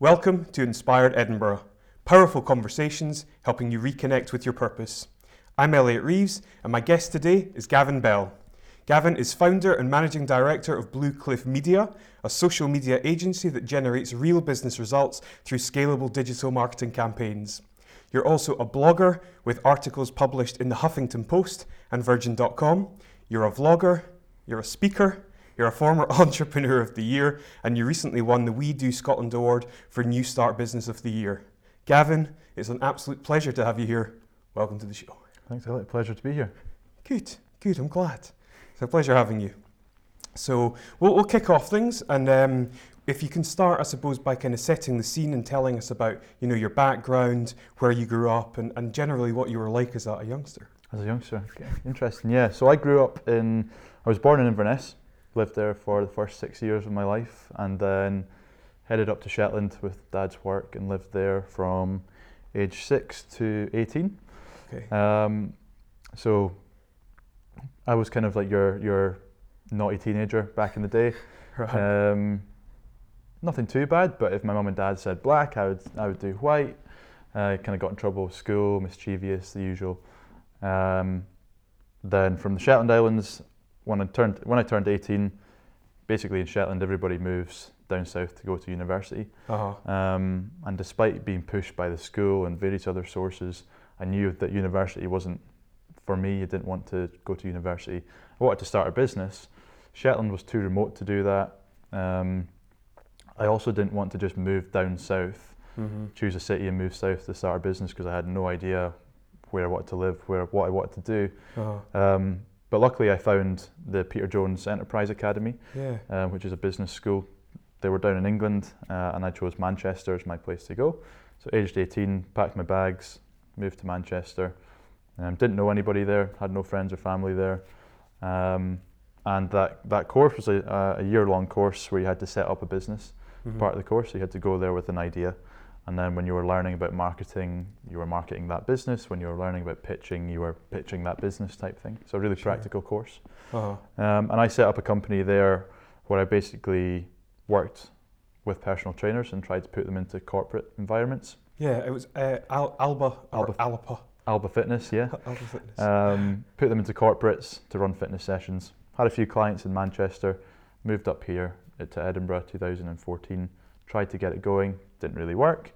Welcome to Inspired Edinburgh, powerful conversations helping you reconnect with your purpose. I'm Elliot Reeves, and my guest today is Gavin Bell. Gavin is founder and managing director of Blue Cliff Media, a social media agency that generates real business results through scalable digital marketing campaigns. You're also a blogger with articles published in the Huffington Post and Virgin.com. You're a vlogger, you're a speaker, you're a former Entrepreneur of the Year, and you recently won the We Do Scotland Award for New Start Business of the Year. Gavin, it's an absolute pleasure to have you here. Welcome to the show. Thanks, Elliot. Pleasure to be here. Good, good. I'm glad. It's a pleasure having you. So we'll, we'll kick off things, and um, if you can start, I suppose, by kind of setting the scene and telling us about, you know, your background, where you grew up, and, and generally what you were like as a, a youngster. As a youngster, okay. interesting. Yeah. So I grew up in. I was born in Inverness, lived there for the first six years of my life, and then headed up to Shetland with Dad's work and lived there from age six to eighteen. Okay. Um, so I was kind of like your your naughty teenager back in the day. Right. Um, nothing too bad, but if my mum and dad said black, I would I would do white. I kind of got in trouble with school, mischievous, the usual. Um, then from the Shetland Islands, when I turned when I turned 18, basically in Shetland everybody moves down south to go to university. uh-huh. Um, and despite being pushed by the school and various other sources, I knew that university wasn't for me. I didn't want to go to university. I wanted to start a business. Shetland was too remote to do that. Um, I also didn't want to just move down south, hmm choose a city and move south to start a business because I had no idea where I wanted to live, where what I wanted to do. Uh-huh. Um, but luckily, I found the Peter Jones Enterprise Academy, Yeah. um, which is a business school. They were down in England, uh, and I chose Manchester as my place to go. So, aged 18, packed my bags, moved to Manchester. Um, didn't know anybody there, had no friends or family there. Um, and that, that course was a, a year long course where you had to set up a business. Mhm. Part of the course, you had to go there with an idea. And then when you were learning about marketing, you were marketing that business. When you were learning about pitching, you were pitching that business type thing. So, a really Sure. practical course. Uh-huh. Um, and I set up a company there where I basically worked with personal trainers and tried to put them into corporate environments. Yeah, it was uh, Al- Alba Alba. Alpa. Alba Fitness, yeah. Alba Fitness. Um, put them into corporates to run fitness sessions. Had a few clients in Manchester, moved up here to Edinburgh 2014. Tried to get it going, didn't really work.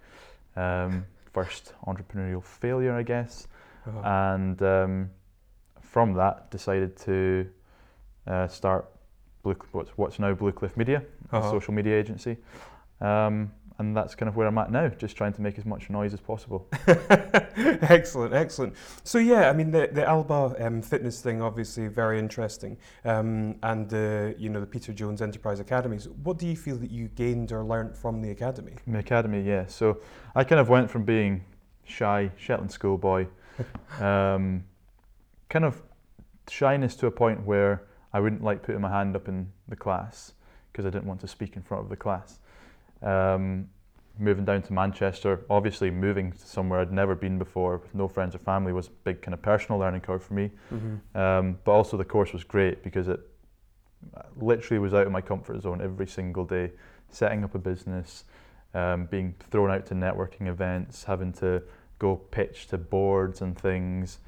Um, first entrepreneurial failure, I guess. Uh-huh. and um, from that decided to uh, start Blue, what's, what's now Blue Cliff Media, Uh-huh. a social media agency, um, and that's kind of where I'm at now, just trying to make as much noise as possible. excellent, excellent. So yeah, I mean the the Alba um, fitness thing obviously very interesting, um, and the you know the Peter Jones Enterprise Academies. What do you feel that you gained or learnt from the academy? The academy, yeah. So I kind of went from being shy Shetland schoolboy, um, kind of shyness to a point where I wouldn't like putting my hand up in the class because I didn't want to speak in front of the class. Um, moving down to Manchester, obviously moving to somewhere I'd never been before with no friends or family was a big kind of personal learning curve for me. Mm-hmm. Um, but also the course was great because it literally was out of my comfort zone every single day, setting up a business, um, being thrown out to networking events, having to go pitch to boards and things.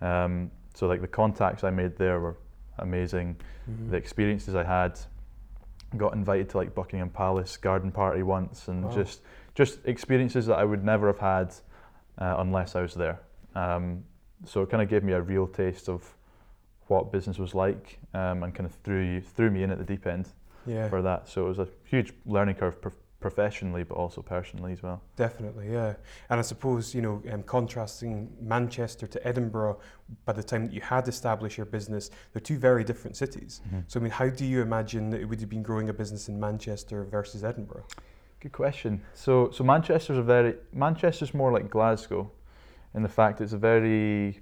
Um, so like the contacts I made there were amazing. Mm-hmm. The experiences I had, got invited to like Buckingham Palace garden party once, and Wow. just just experiences that I would never have had uh, unless I was there. Um, so it kind of gave me a real taste of what business was like, um, and kind of threw threw me in at the deep end Yeah, for that. So it was a huge learning curve professionally, but also personally as well. definitely. Yeah, and I suppose you know um, contrasting Manchester to Edinburgh. By the time that you had established your business, they're two very different cities. So I mean, how do you imagine that it would have been growing a business in Manchester versus Edinburgh? Good question. So, so Manchester's a very Manchester's more like Glasgow, in the fact it's a very,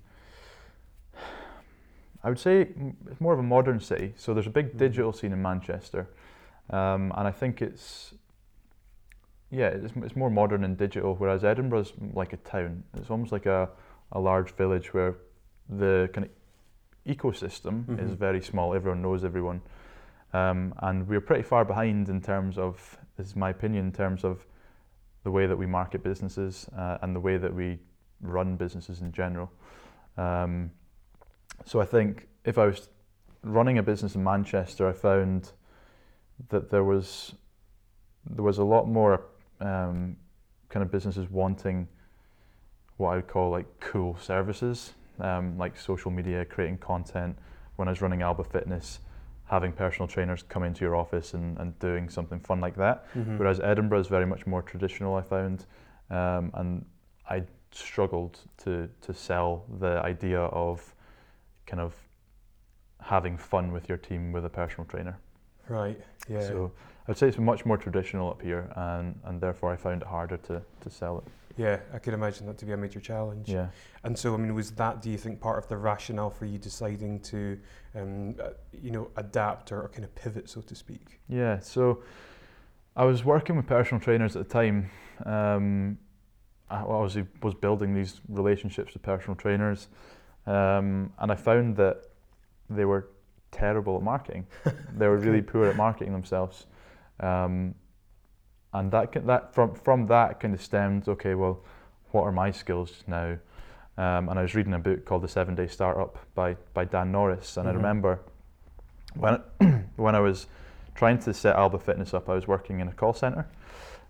I would say it's more of a modern city. So there's a big Mhm. digital scene in Manchester, um, and I think it's, yeah, it's, it's more modern and digital. Whereas Edinburgh's like a town. It's almost like a, a large village where the kind of ecosystem is Mhm. very small. Everyone knows everyone. Um, and we're pretty far behind in terms of, this is my opinion, in terms of the way that we market businesses uh, and the way that we run businesses in general. Um, so I think if I was running a business in Manchester, I found that there was there was a lot more um, kind of businesses wanting what I would call like cool services, um, like social media, creating content. When I was running Alba Fitness, having personal trainers come into your office and, and doing something fun like that. Mhm. Whereas Edinburgh is very much more traditional, I found, um, and I struggled to to sell the idea of kind of having fun with your team with a personal trainer. Right. Yeah. So I'd say it's much more traditional up here, and, and therefore I found it harder to, to sell it. yeah, I could imagine that to be a major challenge. Yeah. And so, I mean, was that, do you think, part of the rationale for you deciding to, um, uh, you know, adapt or, or kind of pivot, so to speak? Yeah, so I was working with personal trainers at the time. Um, I obviously was building these relationships with personal trainers, um, and I found that they were terrible at marketing. they were really poor at marketing themselves, um, and that that from from that kind of stemmed. Okay, well, what are my skills now? Um, and I was reading a book called The Seven Day Startup by by Dan Norris, and I Mhm. remember when when I was trying to set Alba Fitness up, I was working in a call center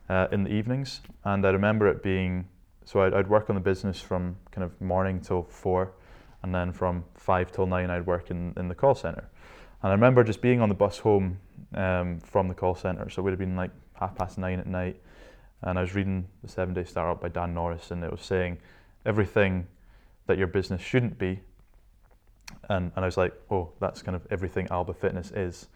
uh, in the evenings, and I remember it being so I'd, I'd work on the business from kind of morning till four, and then from five till nine I'd work in, in the call center. And I remember just being on the bus home um, from the call center, so it would have been like half past nine at night, and I was reading the Seven Day Startup by Dan Norris, and it was saying everything that your business shouldn't be. And, and I was like, oh, that's kind of everything Alba Fitness is.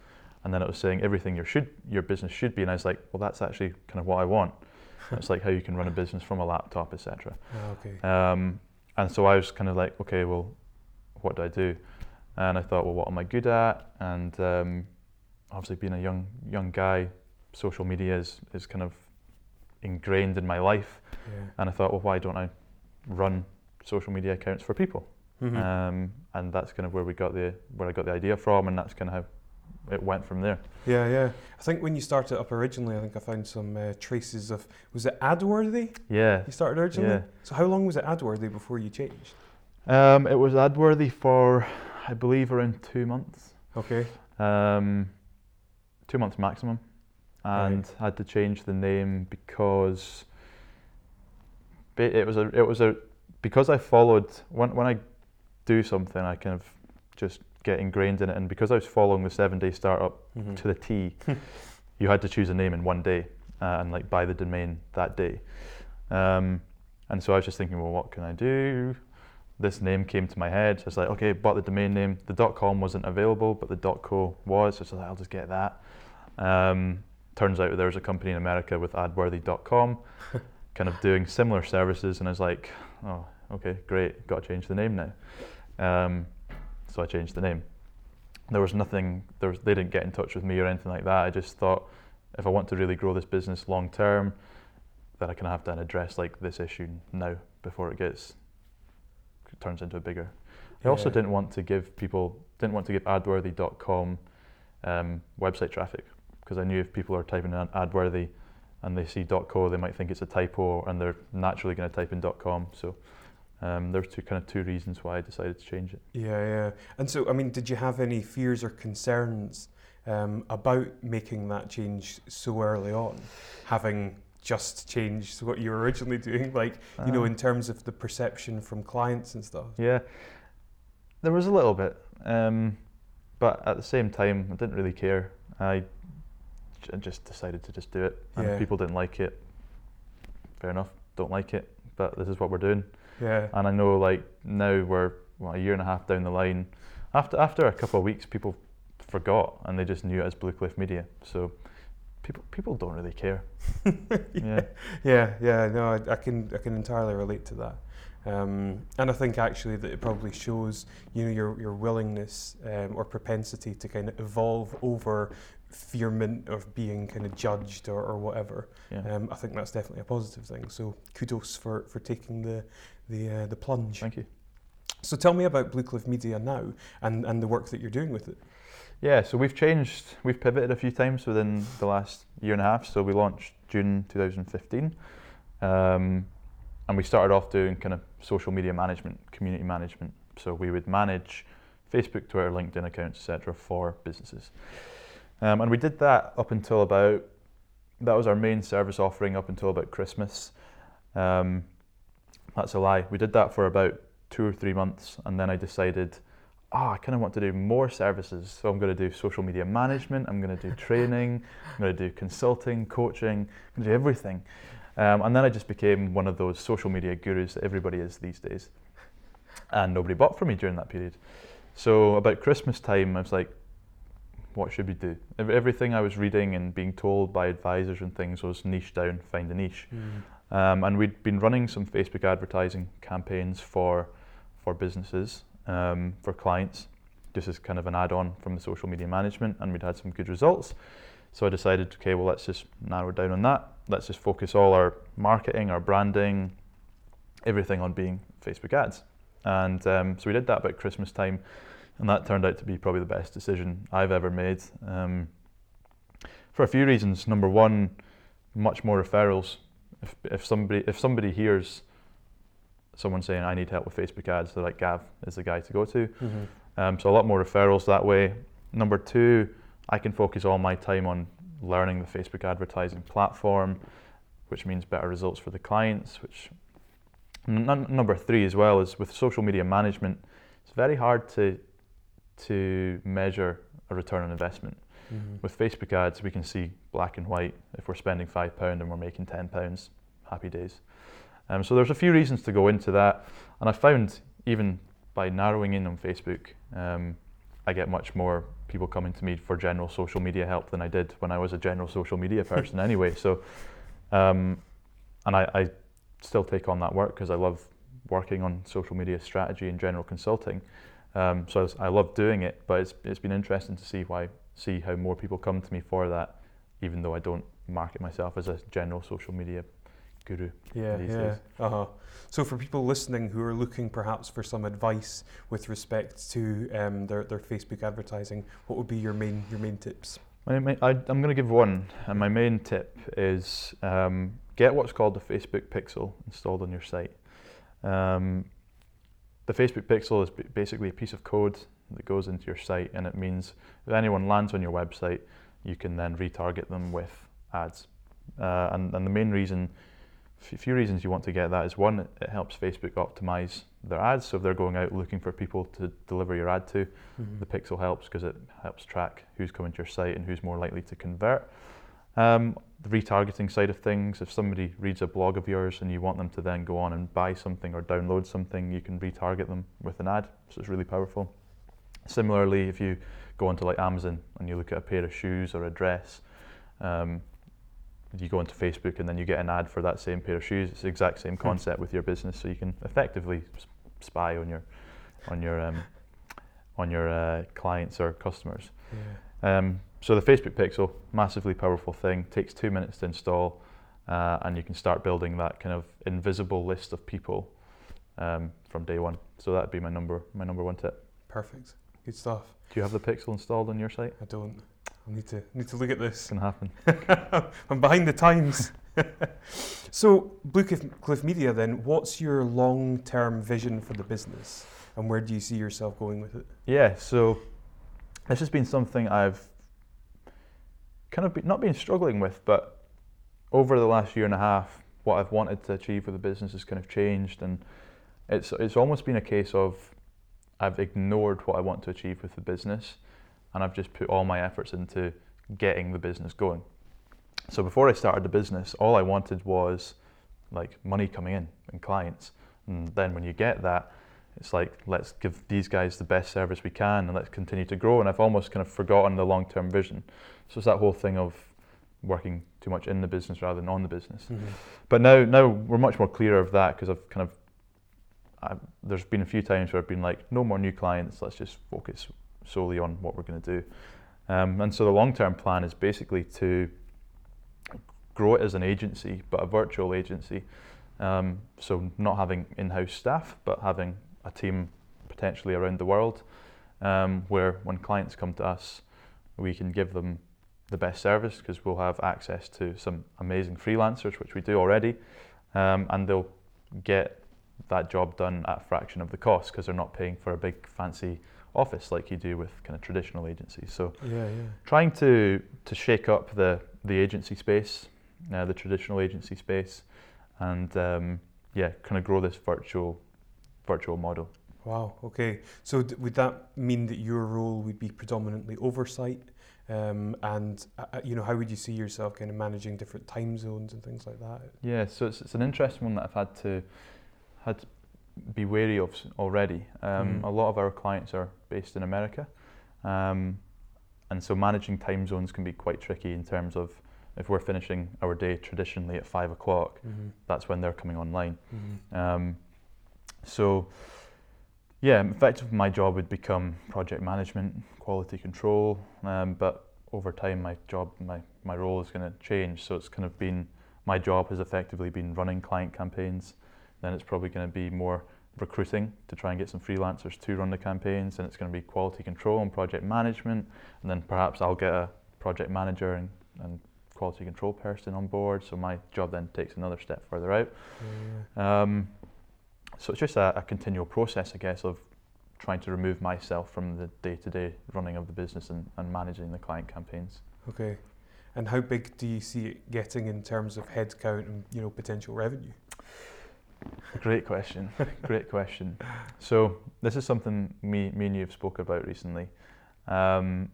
And then it was saying everything your should your business should be, and I was like, well, that's actually kind of what I want. it's like how you can run a business from a laptop, etc. Ah, okay. Um, and so I was kind of like, okay, well, what do I do? And I thought, well, what am I good at? And um, obviously, being a young young guy, social media is is kind of ingrained in my life. Yeah. And I thought, well, why don't I run social media accounts for people? Mhm. Um, and that's kind of where we got the where I got the idea from, and that's kind of how it went from there. yeah, yeah. I think when you started up originally, I think I found some uh, traces of, was it AdWorthy Yeah. you started originally? Yeah. So how long was it AdWorthy before you changed? Um, it was AdWorthy for, I believe, around two months. Okay. Um, two months maximum, and I had to change the name because it was a it was a because I followed when when I do something I kind of just get ingrained in it, and because I was following the seven day startup Mhm. to the T, you had to choose a name in one day uh, and like buy the domain that day. Um, and so I was just thinking, well, what can I do? This name came to my head. So I was like, okay, bought the domain name. The .com wasn't available, but the .co was. So I was like, I'll just get that. Um, turns out there was a company in America with AdWorthy.com, kind of doing similar services, and I was like, oh, okay, great, got to change the name now. Um, so I changed the name. There was nothing. There was, they didn't get in touch with me or anything like that. I just thought, if I want to really grow this business long term, that I kind of have to address like this issue now before it gets turns into a bigger. I also Yeah. didn't want to give people didn't want to give AdWorthy.com um, website traffic because I knew if people are typing in AdWorthy and they see .co, they might think it's a typo and they're naturally going to type in .com. So um, there's two kind of two reasons why I decided to change it. Yeah, yeah. And so, I mean, did you have any fears or concerns um, about making that change so early on, having just changed what you were originally doing? Like, you know, Um, in terms of the perception from clients and stuff. Yeah, there was a little bit, um, but at the same time, I didn't really care. I j- just decided to just do it, and Yeah. if people didn't like it, fair enough. Don't like it, but this is what we're doing. Yeah. And I know, like now we're what, a year and a half down the line. After after a couple of weeks, people forgot and they just knew it as Blue Cliff Media. So people people don't really care. Yeah. Yeah, yeah, no, I, I can I can entirely relate to that, um, and I think actually that it probably shows you know your your willingness um, or propensity to kind of evolve over fearment of being kind of judged or, or whatever. Yeah. Um, I think that's definitely a positive thing. So kudos for for taking the the uh, the plunge. Thank you. So tell me about Blue Cliff Media now and and the work that you're doing with it. Yeah, so we've changed, we've pivoted a few times within the last year and a half. So we launched June 2015, Um, and we started off doing kind of social media management, community management. So we would manage Facebook, Twitter, LinkedIn accounts, etc., for businesses. Um, and we did that up until about that was our main service offering up until about Christmas. Um, that's a lie. We did that for about two or three months, and then I decided, oh, I kind of want to do more services. So I'm going to do social media management. I'm going to do training. I'm going to do consulting, coaching. I'm going to do everything. Um, and then I just became one of those social media gurus that everybody is these days. And nobody bought from me during that period. So about Christmas time, I was like, what should we do? Everything I was reading and being told by advisors and things was niche down, find a niche. Mm. Um, and we'd been running some Facebook advertising campaigns for for businesses, um, for clients, just as kind of an add-on from the social media management, and we'd had some good results. So I decided, okay, well, let's just narrow down on that. Let's just focus all our marketing, our branding, everything on being Facebook ads. And um, so we did that about Christmas time, and that turned out to be probably the best decision I've ever made. Um, for a few reasons. Number one, much more referrals. If, if somebody if somebody hears someone saying I need help with Facebook ads, they're like Gav is the guy to go to. Mm-hmm. Um, so a lot more referrals that way. Number two, I can focus all my time on learning the Facebook advertising platform, which means better results for the clients. Which n- number three as well is with social media management, it's very hard to to measure a return on investment. Mm-hmm. With Facebook ads, we can see black and white. If we're spending five pound and we're making ten pounds, happy days. Um, so there's a few reasons to go into that, and I found even by narrowing in on Facebook, um, I get much more people coming to me for general social media help than I did when I was a general social media person anyway. So, um, and I, I, still take on that work because I love working on social media strategy and general consulting. Um, so I love doing it, but it's, it's been interesting to see why see how more people come to me for that, even though I don't market myself as a general social media guru. Yeah, yeah. Uh huh. So for people listening who are looking perhaps for some advice with respect to um, their their Facebook advertising, what would be your main your main tips? I, am going to give one, and my main tip is um, get what's called the Facebook Pixel installed on your site. Um, the Facebook Pixel is basically a piece of code that goes into your site, and it means if anyone lands on your website, you can then retarget them with ads. Uh, and, and the main reason a few reasons you want to get that is one, it helps Facebook optimize their ads. So if they're going out looking for people to deliver your ad to, mm-hmm. the pixel helps because it helps track who's coming to your site and who's more likely to convert. Um, the retargeting side of things, if somebody reads a blog of yours and you want them to then go on and buy something or download something, you can retarget them with an ad. So it's really powerful. Similarly, if you go onto like Amazon and you look at a pair of shoes or a dress, um, you go into Facebook and then you get an ad for that same pair of shoes. It's the exact same hmm. concept with your business, so you can effectively spy on your on your um, on your uh, clients or customers. Yeah. Um, so the Facebook Pixel, massively powerful thing, takes two minutes to install, uh, and you can start building that kind of invisible list of people um, from day one. So that'd be my number my number one tip. Perfect, good stuff. Do you have the Pixel installed on your site? I don't. Need to need to look at this. It's gonna happen. I'm behind the times. so, Blue Cliff Media, then, what's your long-term vision for the business, and where do you see yourself going with it? Yeah, so this has been something I've kind of be, not been struggling with, but over the last year and a half, what I've wanted to achieve with the business has kind of changed, and it's it's almost been a case of I've ignored what I want to achieve with the business and I've just put all my efforts into getting the business going. So before I started the business, all I wanted was like money coming in and clients. And then when you get that, it's like let's give these guys the best service we can and let's continue to grow. And I've almost kind of forgotten the long-term vision. So it's that whole thing of working too much in the business rather than on the business. Mm-hmm. But now, now we're much more clear of that because I've kind of I've, there's been a few times where I've been like, no more new clients. Let's just focus solely on what we're going to do. Um, and so the long term plan is basically to grow it as an agency, but a virtual agency. Um, so not having in house staff, but having a team potentially around the world um, where when clients come to us, we can give them the best service because we'll have access to some amazing freelancers, which we do already. um, and they'll get that job done at a fraction of the cost because they're not paying for a big fancy office like you do with kind of traditional agencies. So Yeah, yeah. trying to to shake up the the agency space, uh, the traditional agency space, and um, yeah, kind of grow this virtual virtual model. Wow. Okay. So d- would that mean that your role would be predominantly oversight? Um, and uh, uh, you know, how would you see yourself kind of managing different time zones and things like that? Yeah, so it's, it's an interesting one that I've had to had to be wary of already. Um, Mhm. A lot of our clients are based in America, um, and so managing time zones can be quite tricky in terms of if we're finishing our day traditionally at five o'clock, Mm-hmm. that's when they're coming online. Mm-hmm. Um, so, yeah, effectively my job would become project management, quality control, um, but over time my job, my, my role is going to change. So it's kind of been, my job has effectively been running client campaigns. Then it's probably going to be more recruiting to try and get some freelancers to run the campaigns. And it's going to be quality control and project management. And then perhaps I'll get a project manager and, and quality control person on board. So my job then takes another step further out. Yeah, Um, so it's just a, a continual process, I guess, of trying to remove myself from the day-to-day running of the business and, and managing the client campaigns. Okay. And how big do you see it getting in terms of headcount and you know potential revenue? Great question. Great question. So this is something me, me and you have spoke about recently, um,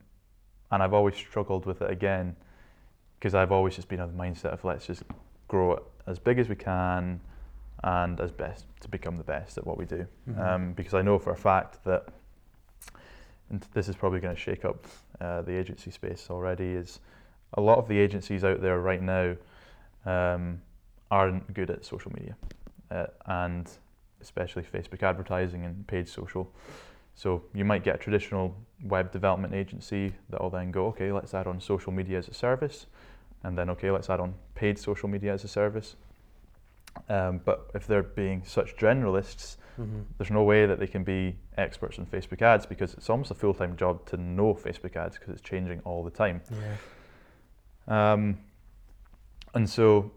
and I've always struggled with it again because I've always just been of the mindset of let's just grow it as big as we can and as best to become the best at what we do. Mhm. um, because I know for a fact that, and this is probably going to shake up uh, the agency space already, is a lot of the agencies out there right now um, aren't good at social media, uh, and especially Facebook advertising and paid social. So you might get a traditional web development agency that will then go, okay, let's add on social media as a service, and then okay, let's add on paid social media as a service. Um, but if they're being such generalists, Mhm. there's no way that they can be experts in Facebook ads because it's almost a full time job to know Facebook ads because it's changing all the time. Yeah. Um, and so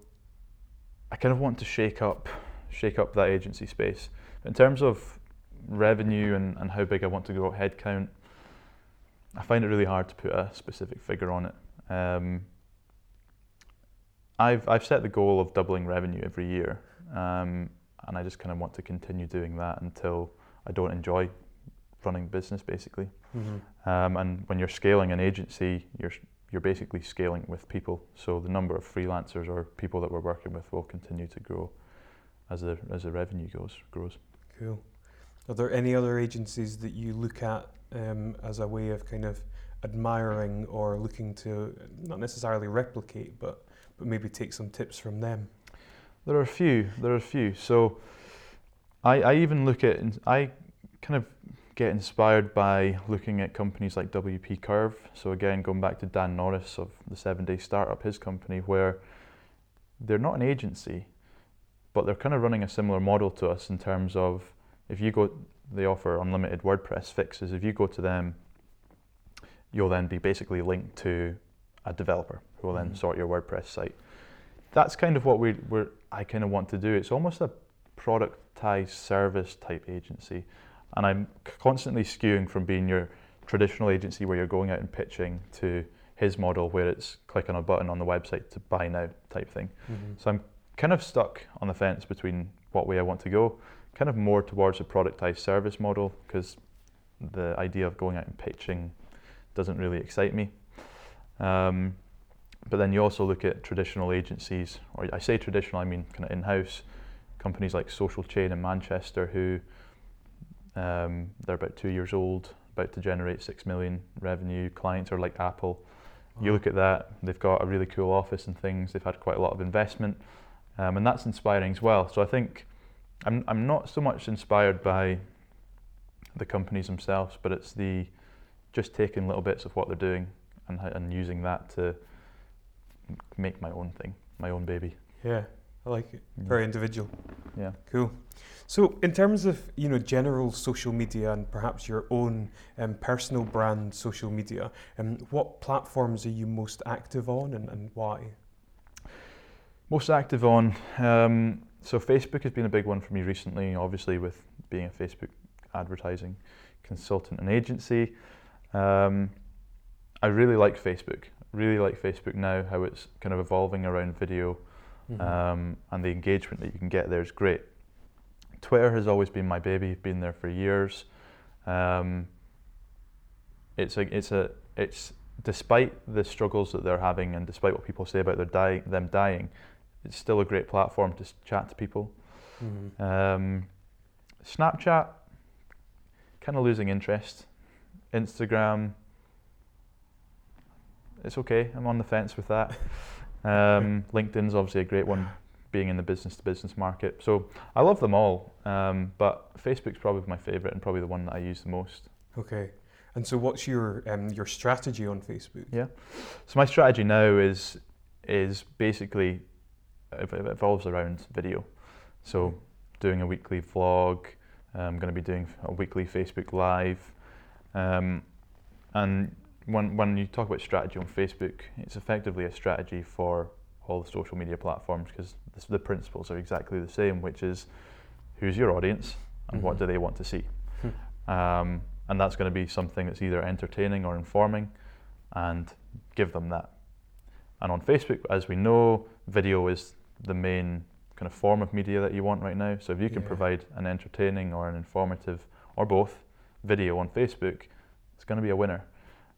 I kind of want to shake up, shake up that agency space. In terms of revenue and, and how big I want to grow headcount, I find it really hard to put a specific figure on it. Um, I've I've set the goal of doubling revenue every year, um, and I just kind of want to continue doing that until I don't enjoy running business, basically. Mhm. Um, and when you're scaling an agency, you're you're basically scaling with people. So the number of freelancers or people that we're working with will continue to grow as the as the revenue goes grows. Cool. Are there any other agencies that you look at um, as a way of kind of admiring or looking to not necessarily replicate, but but maybe take some tips from them? There are a few. There are a few. So I I even look at I kind of get inspired by looking at companies like WP Curve. So again, going back to Dan Norris of the Seven Day Startup, his company, where they're not an agency, but they're kind of running a similar model to us in terms of if you go, they offer unlimited WordPress fixes. If you go to them, you'll then be basically linked to a developer who will then Mhm. sort your WordPress site. That's kind of what we, we're, I kind of want to do. It's almost a productized service type agency. And I'm constantly skewing from being your traditional agency where you're going out and pitching to his model where it's click on a button on the website to buy now type thing. Mhm. So I'm kind of stuck on the fence between what way I want to go, kind of more towards a productized service model because the idea of going out and pitching doesn't really excite me. Um, but then you also look at traditional agencies, or I say traditional, I mean kind of in-house companies like Social Chain in Manchester, who um, they're about two years old, about to generate six million revenue. Clients are like Apple. You look at that; they've got a really cool office and things. They've had quite a lot of investment, um, and that's inspiring as well. So I think I'm I'm not so much inspired by the companies themselves, but it's the just taking little bits of what they're doing and and using that to make my own thing, my own baby. Yeah, I like it. Very individual. Yeah. Cool. So, in terms of you know general social media and perhaps your own um, personal brand social media, um, what platforms are you most active on and, and why? Most active on, um, so Facebook has been a big one for me recently, obviously with being a Facebook advertising consultant and agency. Um, I really like Facebook. Really like Facebook now. How it's kind of evolving around video, Mhm. um, and the engagement that you can get there is great. Twitter has always been my baby. Been there for years. Um, it's a it's a it's despite the struggles that they're having and despite what people say about their die, them dying, it's still a great platform to chat to people. Mhm. Um, Snapchat, kind of losing interest. Instagram, it's okay. I'm on the fence with that. Um, LinkedIn's obviously a great one, being in the business to business market. So I love them all, um, but Facebook's probably my favorite and probably the one that I use the most. Okay. And so, what's your um, your strategy on Facebook? Yeah. So my strategy now is is basically it evolves around video. So doing a weekly vlog. I'm going to be doing a weekly Facebook Live, um, and when when you talk about strategy on Facebook, it's effectively a strategy for all the social media platforms because the principles are exactly the same, which is who's your audience and what Mhm. do they want to see, um, and that's going to be something that's either entertaining or informing, and give them that. And on Facebook, as we know, video is the main kind of form of media that you want right now. So if you can Yeah. provide an entertaining or an informative or both video on Facebook, it's going to be a winner.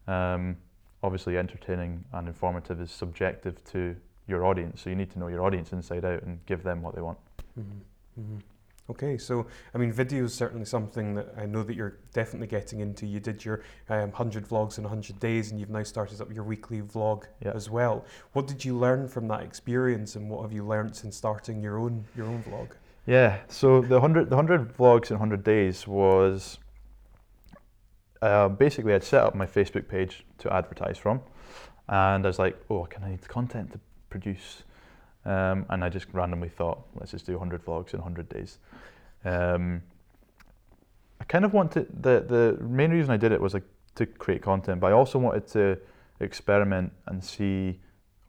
Um, obviously, entertaining and informative is subjective to your audience, so you need to know your audience inside out and give them what they want. Mhm. Mhm. Okay, so I mean, video is certainly something that I know that you're definitely getting into. You did your um, 100 vlogs in 100 days, and you've now started up your weekly vlog Yeah. as well. What did you learn from that experience, and what have you learnt since starting your own your own vlog? Yeah. So the hundred the hundred vlogs in hundred days was uh, basically I'd set up my Facebook page to advertise from, and I was like, oh, can I need content to produce? Um, and I just randomly thought, let's just do 100 vlogs in 100 days. Um, I kind of wanted the the main reason I did it was like to create content, but I also wanted to experiment and see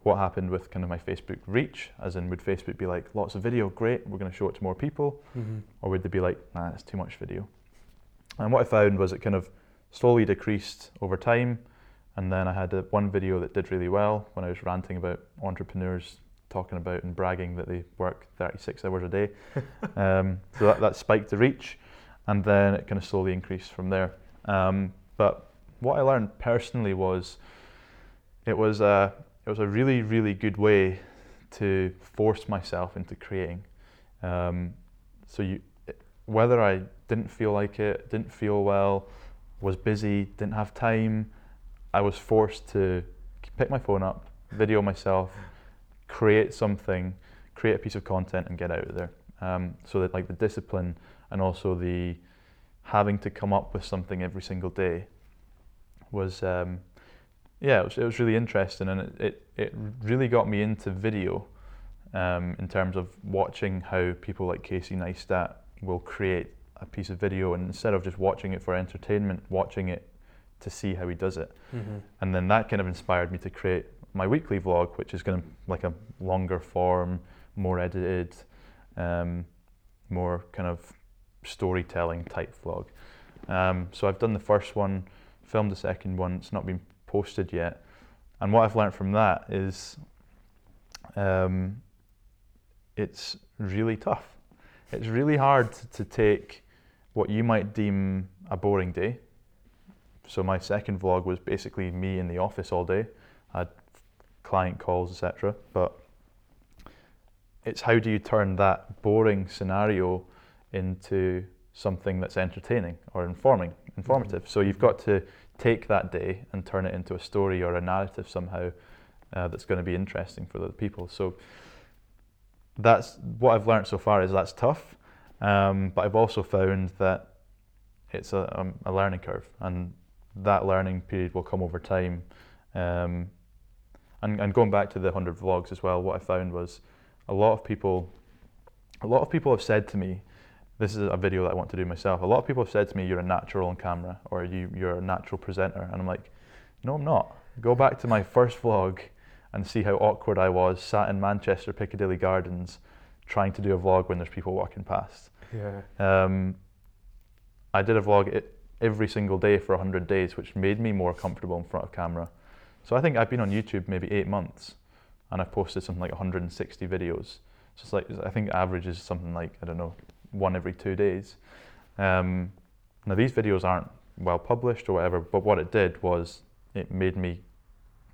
what happened with kind of my Facebook reach, as in would Facebook be like lots of video, great, we're going to show it to more people, Mm-hmm. or would they be like, nah, it's too much video? And what I found was it kind of slowly decreased over time, and then I had a, one video that did really well when I was ranting about entrepreneurs talking about and bragging that they work 36 hours a day. um, so that, that spiked the reach, and then it kind of slowly increased from there. Um, but what I learned personally was it was a it was a really really good way to force myself into creating. Um, so you, whether I didn't feel like it, didn't feel well, was busy, didn't have time, I was forced to pick my phone up, video myself, create something, create a piece of content, and get out of there. Um, so that like the discipline and also the having to come up with something every single day was um, yeah it was, it was really interesting and it, it, it really got me into video um, in terms of watching how people like Casey Neistat will create a piece of video and instead of just watching it for entertainment watching it to see how he does it Mm-hmm. and then that kind of inspired me to create my weekly vlog, which is going to like a longer form, more edited, um, more kind of storytelling type vlog. Um, so I've done the first one, filmed the second one. It's not been posted yet, and what I've learned from that is, um, it's really tough. It's really hard to, take what you might deem a boring day so my second vlog was basically me in the office all day. I had client calls, etc. But it's how do you turn that boring scenario into something that's entertaining or informing, informative. So you've got to take that day and turn it into a story or a narrative somehow uh, that's going to be interesting for the people. So that's what I've learned so far is that's tough, um, but I've also found that it's a, um, a learning curve and that learning period will come over time. Um, and, and going back to the 100 vlogs as well, what I found was a lot of people, a lot of people have said to me, this is a video that I want to do myself. A lot of people have said to me, you're a natural on camera or you, you're a natural presenter. And I'm like, no, I'm not. Go back to my first vlog and see how awkward I was, sat in Manchester Piccadilly Gardens, trying to do a vlog when there's people walking past. Yeah. Um, I did a vlog every single day for 100 days, which made me more comfortable in front of camera. So I think I've been on YouTube maybe eight months, and I've posted something like 160 videos. So it's like I think average is something like I don't know one every two days. Um, now these videos aren't well published or whatever, but what it did was it made me,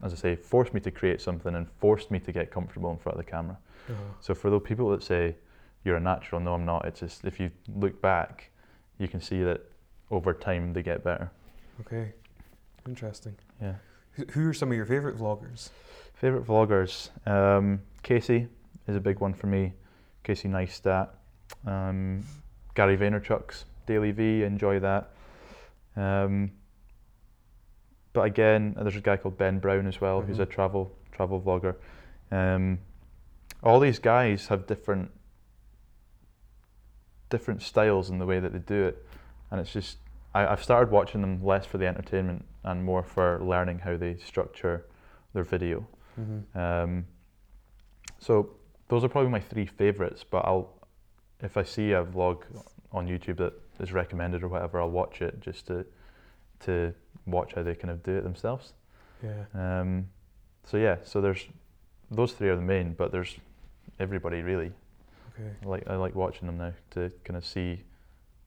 as I say, forced me to create something and forced me to get comfortable in front of the camera. Uh-huh. So for those people that say you're a natural, no, I'm not. It's just if you look back, you can see that over time they get better. Okay. Interesting. Yeah. Who- are some of your favorite vloggers? Favorite vloggers, um, Casey is a big one for me. Casey Neistat, um, Gary Vaynerchuk's DailyVee, enjoy that. Um, but again, there's a guy called Ben Brown as well, who's a travel travel vlogger. Um, all these guys have different different styles in the way that they do it, and it's just I, I've started watching them less for the entertainment and more for learning how they structure their video. Mm-hmm. Um, so those are probably my three favorites. But I'll, if I see a vlog on YouTube that is recommended or whatever, I'll watch it just to to watch how they kind of do it themselves. Yeah. Um, so yeah, so there's those three are the main, but there's everybody really. Okay. I like I like watching them now to kind of see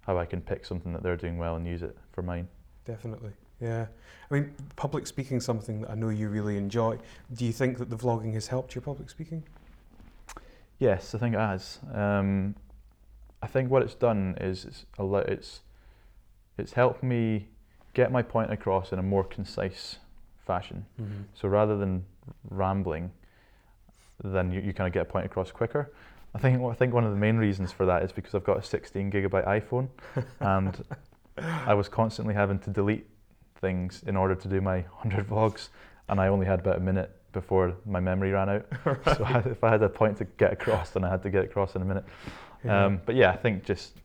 how I can pick something that they're doing well and use it for mine. Definitely. Yeah. I mean, public speaking is something that I know you really enjoy. Do you think that the vlogging has helped your public speaking? Yes, I think it has. Um, I think what it's done is it's, it's it's helped me get my point across in a more concise fashion. Mm-hmm. So rather than rambling, then you, you kind of get a point across quicker. I think I think one of the main reasons for that is because I've got a 16 gigabyte iPhone, and I was constantly having to delete things in order to do my 100 vlogs, and I only had about a minute before my memory ran out. So I, if I had a point to get across, then I had to get across in a minute. Um, but yeah, I think just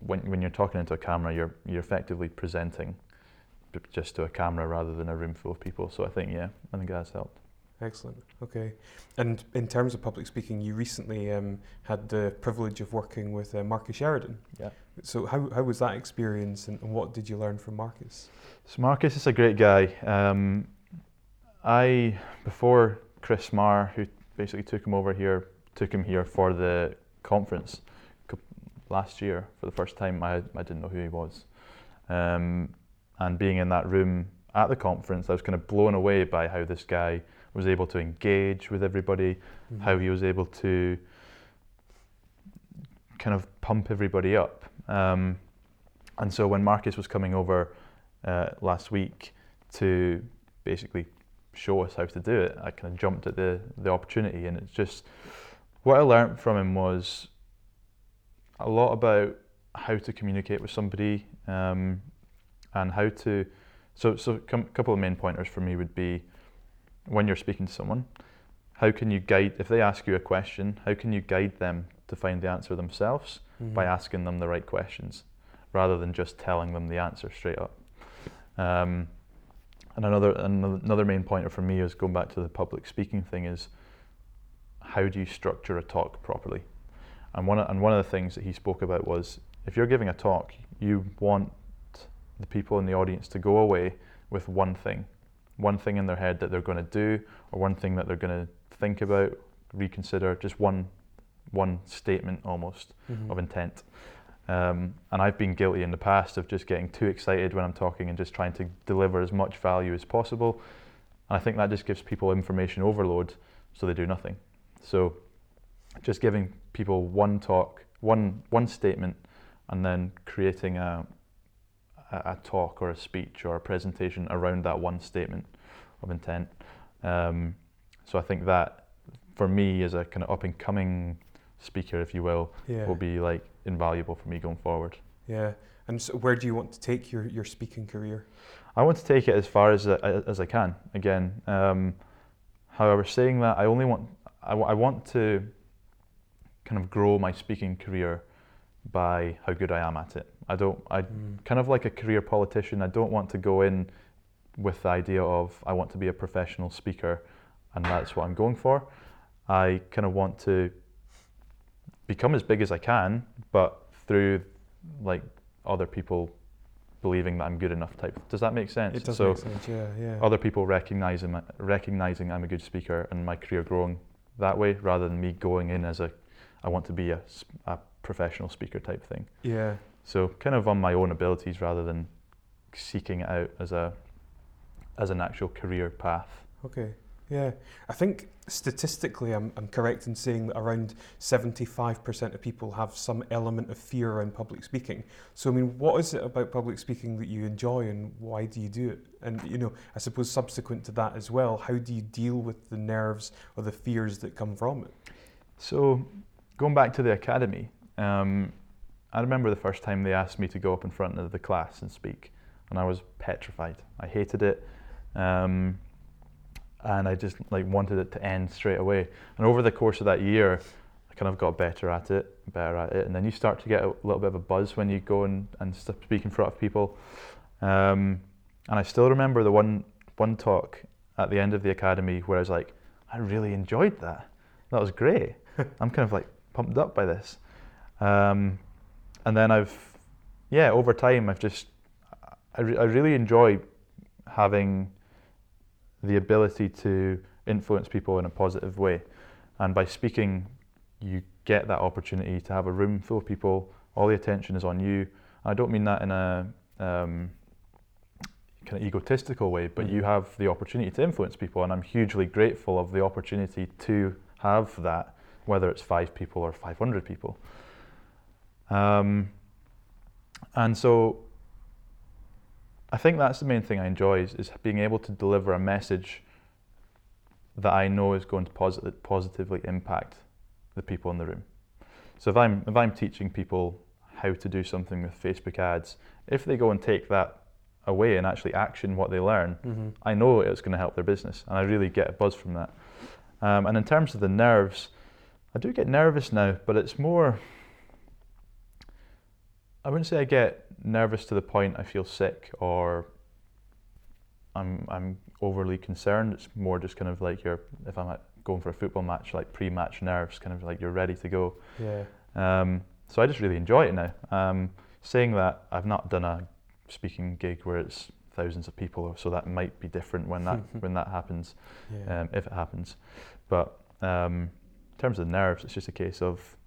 when when you're talking into a camera, you're you're effectively presenting just to a camera rather than a room full of people. So I think yeah, I think it has helped. Excellent. Okay. And in terms of public speaking, you recently um, had the privilege of working with uh, Marcus Sheridan. Yeah. So how, how was that experience and, and what did you learn from Marcus? So Marcus is a great guy. Um, I before Chris Marr, who basically took him over here, took him here for the conference last year for the first time. I I didn't know who he was, um, and being in that room at the conference, I was kind of blown away by how this guy was able to engage with everybody, Mhm. how he was able to kind of pump everybody up. Um, and so when Marcus was coming over uh, last week to basically show us how to do it, I kind of jumped at the, the opportunity. And it's just what I learned from him was a lot about how to communicate with somebody um, and how to. So, so a couple of main pointers for me would be when you're speaking to someone, how can you guide, if they ask you a question, how can you guide them to find the answer themselves by Mhm. asking them the right questions rather than just telling them the answer straight up? Um, and another, another another main pointer for me is going back to the public speaking thing is how do you structure a talk properly? And one, of- and one of the things that he spoke about was if you're giving a talk, you want the people in the audience to go away with one thing, one thing in their head that they're going to do, or one thing that they're going to think about, reconsider, just one, one statement almost Mhm. of intent. Um, and I've been guilty in the past of just getting too excited when I'm talking and just trying to deliver as much value as possible. And I think that just gives people information overload, so they do nothing. So, just giving people one talk, one one statement, and then creating a a, talk or a speech or a presentation around that one statement of intent. Um, so I think that for me as a kind of up and coming speaker, if you will, yeah. will be like invaluable for me going forward. Yeah. And so where do you want to take your, your speaking career? I want to take it as far as uh, as I can. Again, um, however, saying that, I only want I, I want to kind of grow my speaking career by how good I am at it. I don't. I Mm. kind of like a career politician. I don't want to go in with the idea of I want to be a professional speaker, and that's what I'm going for. I kind of want to become as big as I can, but through like other people believing that I'm good enough type. Does that make sense? It does so make sense. Yeah, yeah. other people recognizing recognizing I'm a good speaker and my career growing that way rather than me going in as a I want to be a, a professional speaker type thing. yeah. So kind of on my own abilities rather than seeking it out as a as an actual career path. Okay. Yeah. I think statistically, I'm, I'm correct in saying that around 75% of people have some element of fear around public speaking. So, I mean, what is it about public speaking that you enjoy and why do you do it? And, you know, I suppose subsequent to that as well, how do you deal with the nerves or the fears that come from it? So going back to the academy, um, I remember the first time they asked me to go up in front of the class and speak, and I was petrified. I hated it. Um, and I just like wanted it to end straight away. And over the course of that year, I kind of got better at it, better at it, and then you start to get a little bit of a buzz when you go and, and speak in front of people. Um, and I still remember the one one talk at the end of the academy where I was like, I really enjoyed that. That was great. I'm kind of like pumped up by this. Um, and then I've, yeah, over time I've just, I, re- I really enjoy having the ability to influence people in a positive way. And by speaking, you get that opportunity to have a room full of people, all the attention is on you. I don't mean that in a um, kind of egotistical way, but you Mhm. have the opportunity to influence people, and I'm hugely grateful of the opportunity to have that, whether it's five people or 500 people. Um, and so I think that's the main thing I enjoy is, is being able to deliver a message that I know is going to posit- positively impact the people in the room. So if I'm if I'm teaching people how to do something with Facebook ads, if they go and take that away and actually action what they learn, Mm-hmm. I know it's going to help their business, and I really get a buzz from that. Um, and in terms of the nerves, I do get nervous now, but it's more. I wouldn't say I get nervous to the point I feel sick or I'm I'm overly concerned. It's more just kind of like you're if I'm at, going for a football match, like pre-match nerves, kind of like you're ready to go. Yeah. Um, so I just really enjoy it now. Um, saying that, I've not done a speaking gig where it's thousands of people, so that might be different when that when that happens, Yeah. um, if it happens. But um, in terms of the nerves, it's just a case of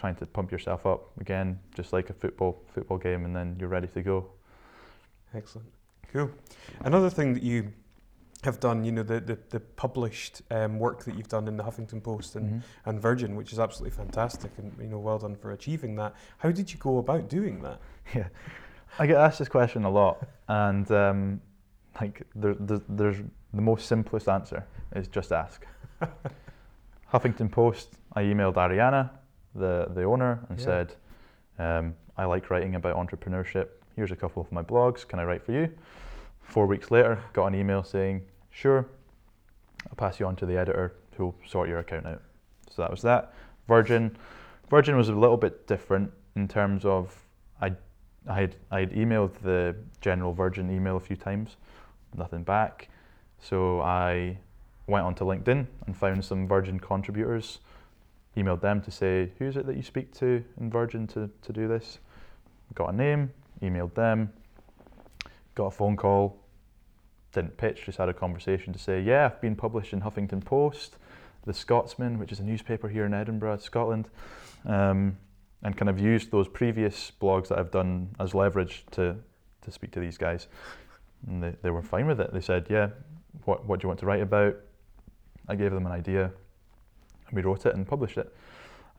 trying to pump yourself up again, just like a football football game, and then you're ready to go. Excellent. Cool. Another thing that you have done, you know, the, the, the published um, work that you've done in the Huffington Post and, Mhm. and Virgin, which is absolutely fantastic, and you know, well done for achieving that. How did you go about doing that? Yeah, I get asked this question a lot, and um, like there, there, there's the most simplest answer is just ask. Huffington Post. I emailed Arianna, the the owner, and Yeah. said, um, "I like writing about entrepreneurship. Here's a couple of my blogs. Can I write for you?" Four weeks later, got an email saying, "Sure, I'll pass you on to the editor who'll sort your account out." So that was that. Virgin, Virgin was a little bit different in terms of I I had I had emailed the general Virgin email a few times, nothing back. So I went onto LinkedIn and found some Virgin contributors, emailed them to say, who is it that you speak to in Virgin to, to do this? Got a name, emailed them, got a phone call, didn't pitch, just had a conversation to say, yeah, I've been published in Huffington Post, The Scotsman, which is a newspaper here in Edinburgh, Scotland. Um, and kind of used those previous blogs that I've done as leverage to, to speak to these guys. And they, they were fine with it. They said, Yeah, what, what do you want to write about? I gave them an idea and we wrote it and published it.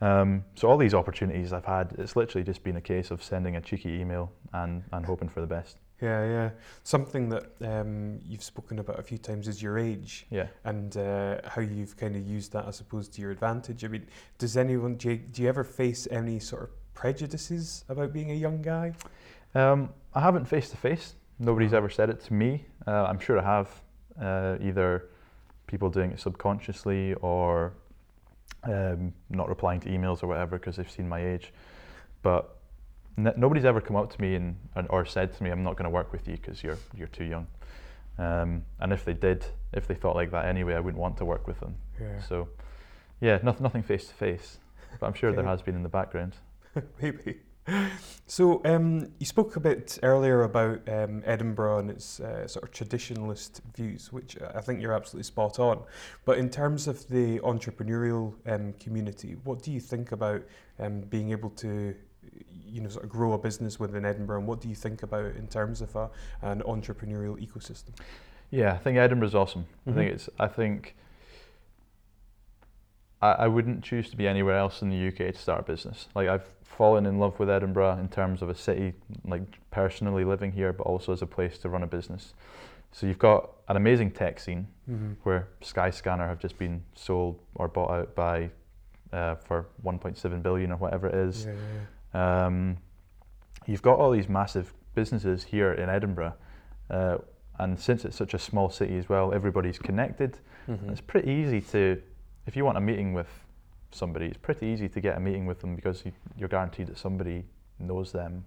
Um, so, all these opportunities I've had, it's literally just been a case of sending a cheeky email and, and hoping for the best. Yeah, yeah. Something that um, you've spoken about a few times is your age Yeah. and uh, how you've kind of used that, I suppose, to your advantage. I mean, does anyone, do you, do you ever face any sort of prejudices about being a young guy? Um, I haven't face to face. Nobody's ever said it to me. Uh, I'm sure I have. Uh, either people doing it subconsciously or um, not replying to emails or whatever because they've seen my age. But n- nobody's ever come up to me and, and or said to me, "I'm not going to work with you because you're you're too young." Um, and if they did, if they thought like that anyway, I wouldn't want to work with them. Yeah. So, yeah, nothing, nothing face to face. but I'm sure there has been in the background. Maybe. So um, you spoke a bit earlier about um, Edinburgh and its uh, sort of traditionalist views, which I think you're absolutely spot on. But in terms of the entrepreneurial um, community, what do you think about um, being able to, you know, sort of grow a business within Edinburgh, and what do you think about in terms of a, an entrepreneurial ecosystem? Yeah, I think Edinburgh's awesome. I think it's. I think. I, I wouldn't choose to be anywhere else in the UK to start a business. Like I've fallen in love with Edinburgh in terms of a city, like personally living here, but also as a place to run a business. So you've got an amazing tech scene Mm-hmm. where Skyscanner have just been sold or bought out by uh, for 1.7 billion or whatever it is. Yeah, yeah, Um, you've got all these massive businesses here in Edinburgh, uh, and since it's such a small city as well, everybody's connected. Mhm. It's pretty easy to, if you want a meeting with somebody, it's pretty easy to get a meeting with them because you, you're guaranteed that somebody knows them,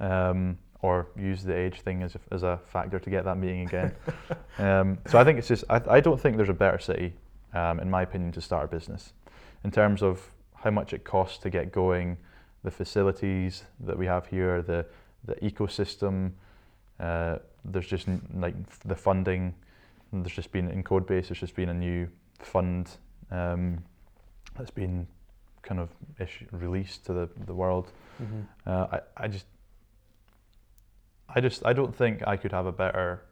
um, or use the age thing as a, as a factor to get that meeting again. um, so I think it's just, I, I don't think there's a better city, um, in my opinion, to start a business. In terms of how much it costs to get going, the facilities that we have here, the the ecosystem. Uh, there's just n- like the funding. There's just been in Codebase. There's just been a new fund um, that's been kind of issue, released to the, the world. Mhm. Uh, I, I just I just I don't think I could have a better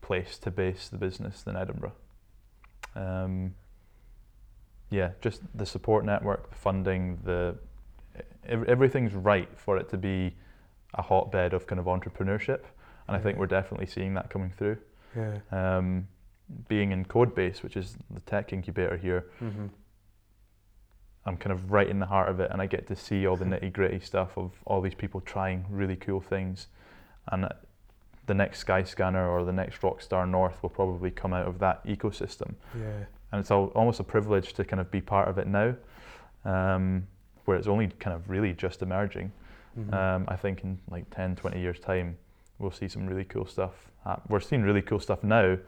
place to base the business than Edinburgh. Um, yeah, just the support network, the funding, the everything's right for it to be a hotbed of kind of entrepreneurship, and I think we're definitely seeing that coming through. Yeah. Um, being in Codebase, which is the tech incubator here, Mm-hmm. I'm kind of right in the heart of it, and I get to see all the nitty gritty stuff of all these people trying really cool things. And the next Skyscanner or the next Rockstar North will probably come out of that ecosystem. Yeah. And it's all, almost a privilege to kind of be part of it now, um, where it's only kind of really just emerging. Mhm. Um, I think in like 10, 20 years' time, we'll see some really cool stuff. We're seeing really cool stuff now.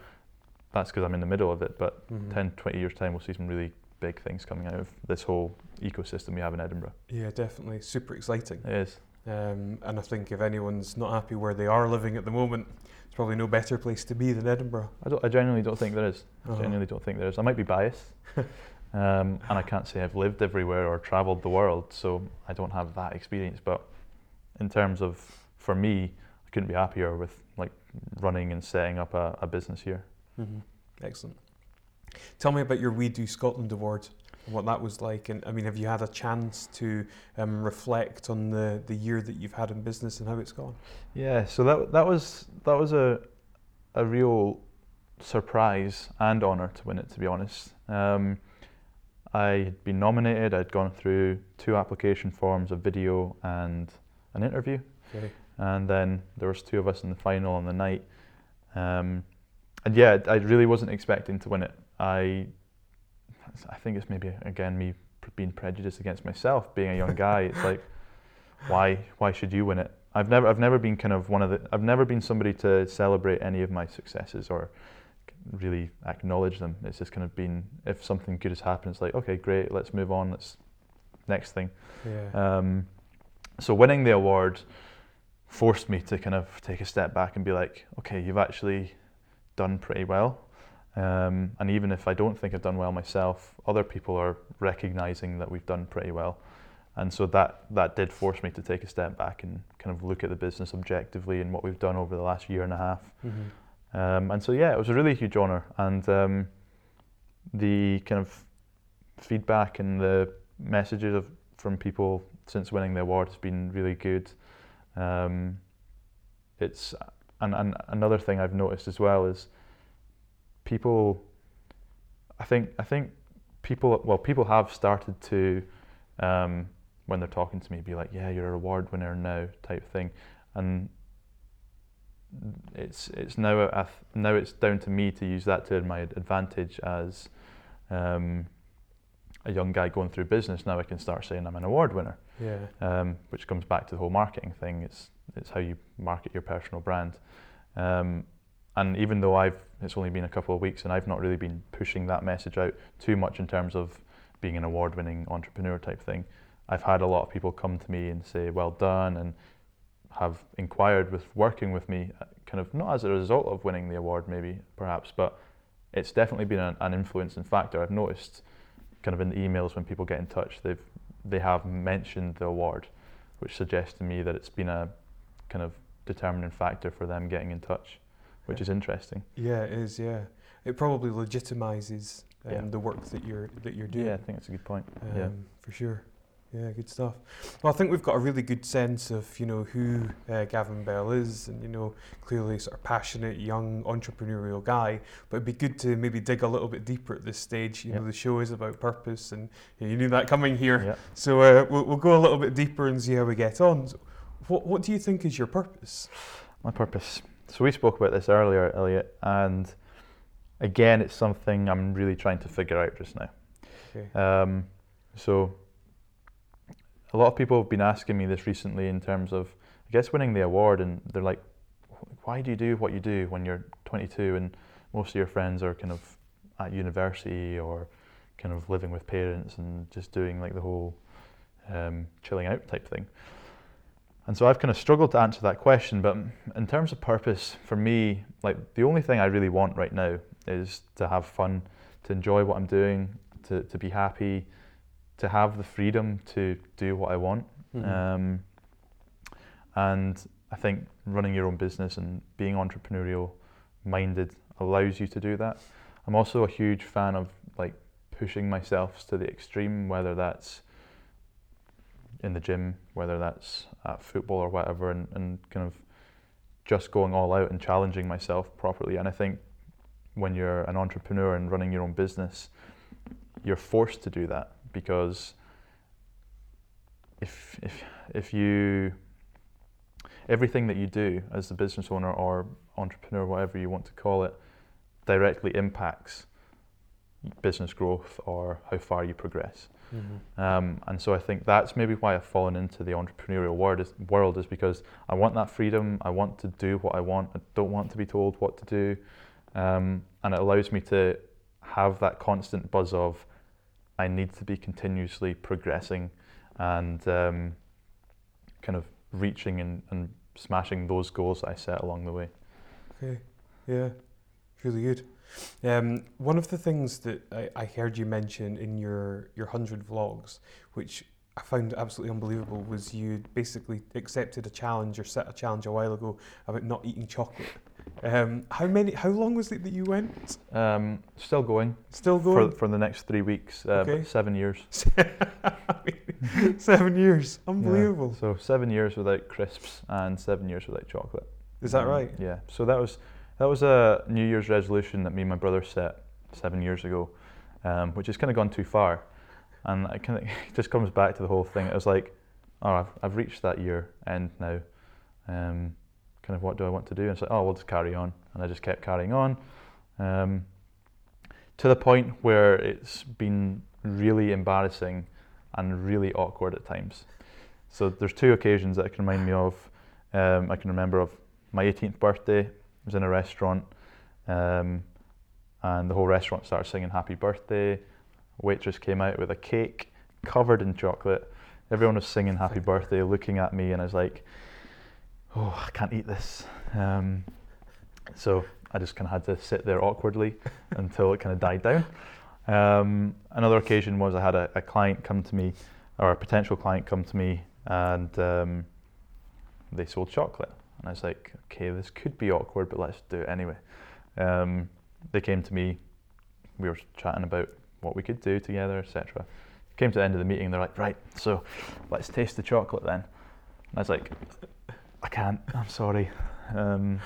That's because I'm in the middle of it, but Mhm. 10, 20 years' time, we'll see some really big things coming out of this whole ecosystem we have in Edinburgh. Yeah, definitely. Super exciting. It is. Um, and I think if anyone's not happy where they are living at the moment, it's probably no better place to be than Edinburgh. I, don't, I genuinely don't think there is. I Uh-huh. genuinely don't think there is. I might be biased. um, and I can't say I've lived everywhere or travelled the world, so I don't have that experience. But in terms of, for me, I couldn't be happier with like running and setting up a, a business here. Mhm. Excellent. Tell me about your We Do Scotland Award and what that was like. And I mean, have you had a chance to um, reflect on the, the year that you've had in business and how it's gone? Yeah, so that that was that was a a real surprise and honour to win it. To be honest, um, I had been nominated. I'd gone through two application forms, a video and an interview, Okay. and then there was two of us in the final on the night. Um, and yeah, I really wasn't expecting to win it. I I think it's maybe again me being prejudiced against myself, being a young guy. It's like why why should you win it? I've never I've never been kind of one of the I've never been somebody to celebrate any of my successes or really acknowledge them. It's just kind of been if something good has happened, it's like okay, great, let's move on. Let's next thing. Yeah. Um, so winning the award forced me to kind of take a step back and be like, okay, you've actually done pretty well. Um, and even if I don't think I've done well myself, other people are recognizing that we've done pretty well. And so that, that did force me to take a step back and kind of look at the business objectively and what we've done over the last year and a half. Mhm. Um, and so yeah, it was a really huge honour, and um, the kind of feedback and the messages of from people since winning the award has been really good. Um, it's and, and another thing I've noticed as well is people. I think I think people well people have started to um, when they're talking to me be like yeah you're a award winner now type thing, and it's it's now now it's down to me to use that to my advantage as um, a young guy going through business. Now I can start saying I'm an award winner, Yeah. um, which comes back to the whole marketing thing. It's it's how you market your personal brand. Um, and even though I've it's only been a couple of weeks and I've not really been pushing that message out too much in terms of being an award-winning entrepreneur type thing. I've had a lot of people come to me and say, "Well done," and have inquired with working with me, uh, kind of not as a result of winning the award, maybe perhaps, but it's definitely been an, an influencing factor. I've noticed, kind of in the emails when people get in touch, they've they have mentioned the award, which suggests to me that it's been a kind of determining factor for them getting in touch, which is interesting. Yeah, it is. Yeah, it probably legitimizes um, Yeah. the work that you're that you're doing. Yeah, I think that's a good point. um, yeah. for sure. Yeah, good stuff. Well, I think we've got a really good sense of you know who uh, Gavin Bell is, and you know clearly sort of passionate, young, entrepreneurial guy. But it'd be good to maybe dig a little bit deeper at this stage. You know, the show is about purpose, and you, knew that coming here. Yeah. So uh, we'll, we'll go a little bit deeper and see how we get on. So what What do you think is your purpose? My purpose. So we spoke about this earlier, Elliot, and again, it's something I'm really trying to figure out just now. Okay. Um, so a lot of people have been asking me this recently in terms of, I guess, winning the award, and they're like, "Why do you do what you do when you're 22 and most of your friends are kind of at university or kind of living with parents and just doing like the whole um, chilling out type thing?" And so I've kind of struggled to answer that question, but in terms of purpose, for me, like the only thing I really want right now is to have fun, to enjoy what I'm doing, to, to be happy, to have the freedom to do what I want. Mhm. Um, and I think running your own business and being entrepreneurial minded allows you to do that. I'm also a huge fan of like pushing myself to the extreme, whether that's in the gym, whether that's at football or whatever, and, and kind of just going all out and challenging myself properly. And I think when you're an entrepreneur and running your own business, you're forced to do that because if if if you everything that you do as a business owner or entrepreneur, whatever you want to call it, directly impacts business growth or how far you progress. Mhm. Um, and so I think that's maybe why I've fallen into the entrepreneurial world is, world is because I want that freedom. I want to do what I want. I don't want to be told what to do. Um, and it allows me to have that constant buzz of I need to be continuously progressing and um, kind of reaching and, and smashing those goals that I set along the way. Okay. Yeah. Really good. Um, one of the things that I, I heard you mention in your your hundred vlogs, which I found absolutely unbelievable, was you basically accepted a challenge or set a challenge a while ago about not eating chocolate. Um, how many? How long was it that you went? Um, still going, Still for, going? for the next three weeks, uh, Okay. seven years. Seven years. Yeah. Unbelievable. So seven years without crisps and seven years without chocolate. Is that Um, right? Yeah. So that was that was a New Year's resolution that me and my brother set seven years ago, um, which has kind of gone too far, and it kind of just comes back to the whole thing. It was like, oh, I've, I've reached that year end now. Kind of what do I want to do? And it's like, oh, we'll just carry on, and I just kept carrying on, um, to the point where it's been really embarrassing and really awkward at times. So there's two occasions that I can remind me of. Um, I can remember of my 18th birthday. I was in a restaurant, um, and the whole restaurant started singing "Happy Birthday." Waitress came out with a cake covered in chocolate. Everyone was singing "Happy Birthday," looking at me, and I was like, "Oh, I can't eat this." Um, so I just kind of had to sit there awkwardly until it kind of died down. Um, another occasion was I had a, a client come to me, or a potential client come to me, and um, they sold chocolate. And I was like, okay, this could be awkward, but let's do it anyway. Um, they came to me, we were chatting about what we could do together, etc. Came to the end of the meeting, they're like, right, so let's taste the chocolate then. And I was like, I can't, I'm sorry. Um,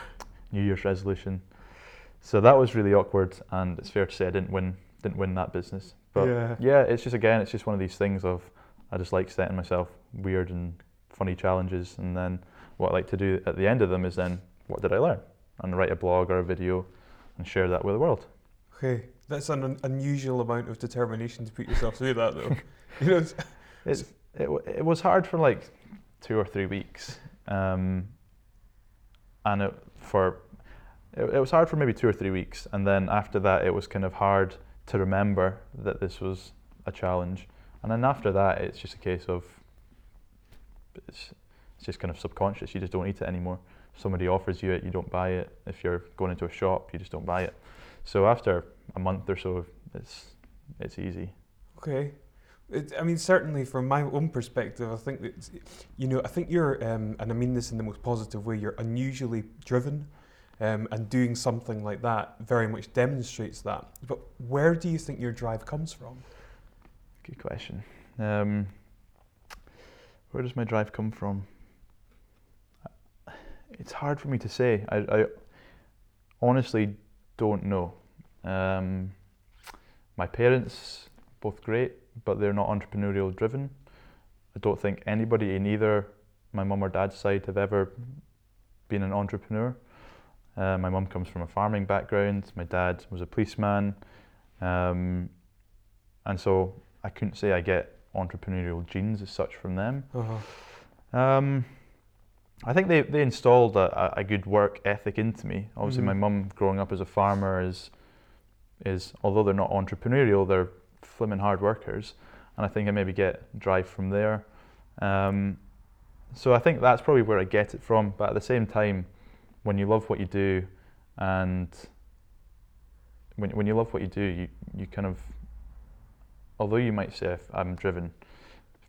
New Year's resolution. So that was really awkward, and it's fair to say I didn't win, didn't win that business. But yeah. yeah, it's just again, it's just one of these things of I just like setting myself weird and funny challenges, and then what I like to do at the end of them is then what did I learn, and write a blog or a video, and share that with the world. Okay. That's an unusual amount of determination to put yourself through that, though. you know. it's- It's, it it was hard for like two or three weeks, um, and it, for it, it was hard for maybe two or three weeks, and then after that, it was kind of hard to remember that this was a challenge, and then after that, it's just a case of it's, it's just kind of subconscious. You just don't eat it anymore. Somebody offers you it, you don't buy it. If you're going into a shop, you just don't buy it. So after a month or so, it's it's easy. Okay. It, I mean, certainly from my own perspective, I think that, you know, I think you're, um, and I mean this in the most positive way, you're unusually driven. Um, and doing something like that very much demonstrates that. But where do you think your drive comes from? Good question. Um, where does my drive come from? It's hard for me to say. I, I honestly don't know. Um, my parents, both great, but they're not entrepreneurial driven. I don't think anybody in either my mum or dad's side have ever been an entrepreneur. Uh, my mum comes from a farming background. My dad was a policeman, um, and so I couldn't say I get entrepreneurial genes as such from them. Uh-huh. Um, I think they, they installed a, a good work ethic into me. Obviously, mm-hmm. my mum growing up as a farmer is is although they're not entrepreneurial, they're flimming hard workers, and I think I maybe get drive from there. Um, so I think that's probably where I get it from. But at the same time, when you love what you do, and when when you love what you do, you you kind of, although you might say I'm driven,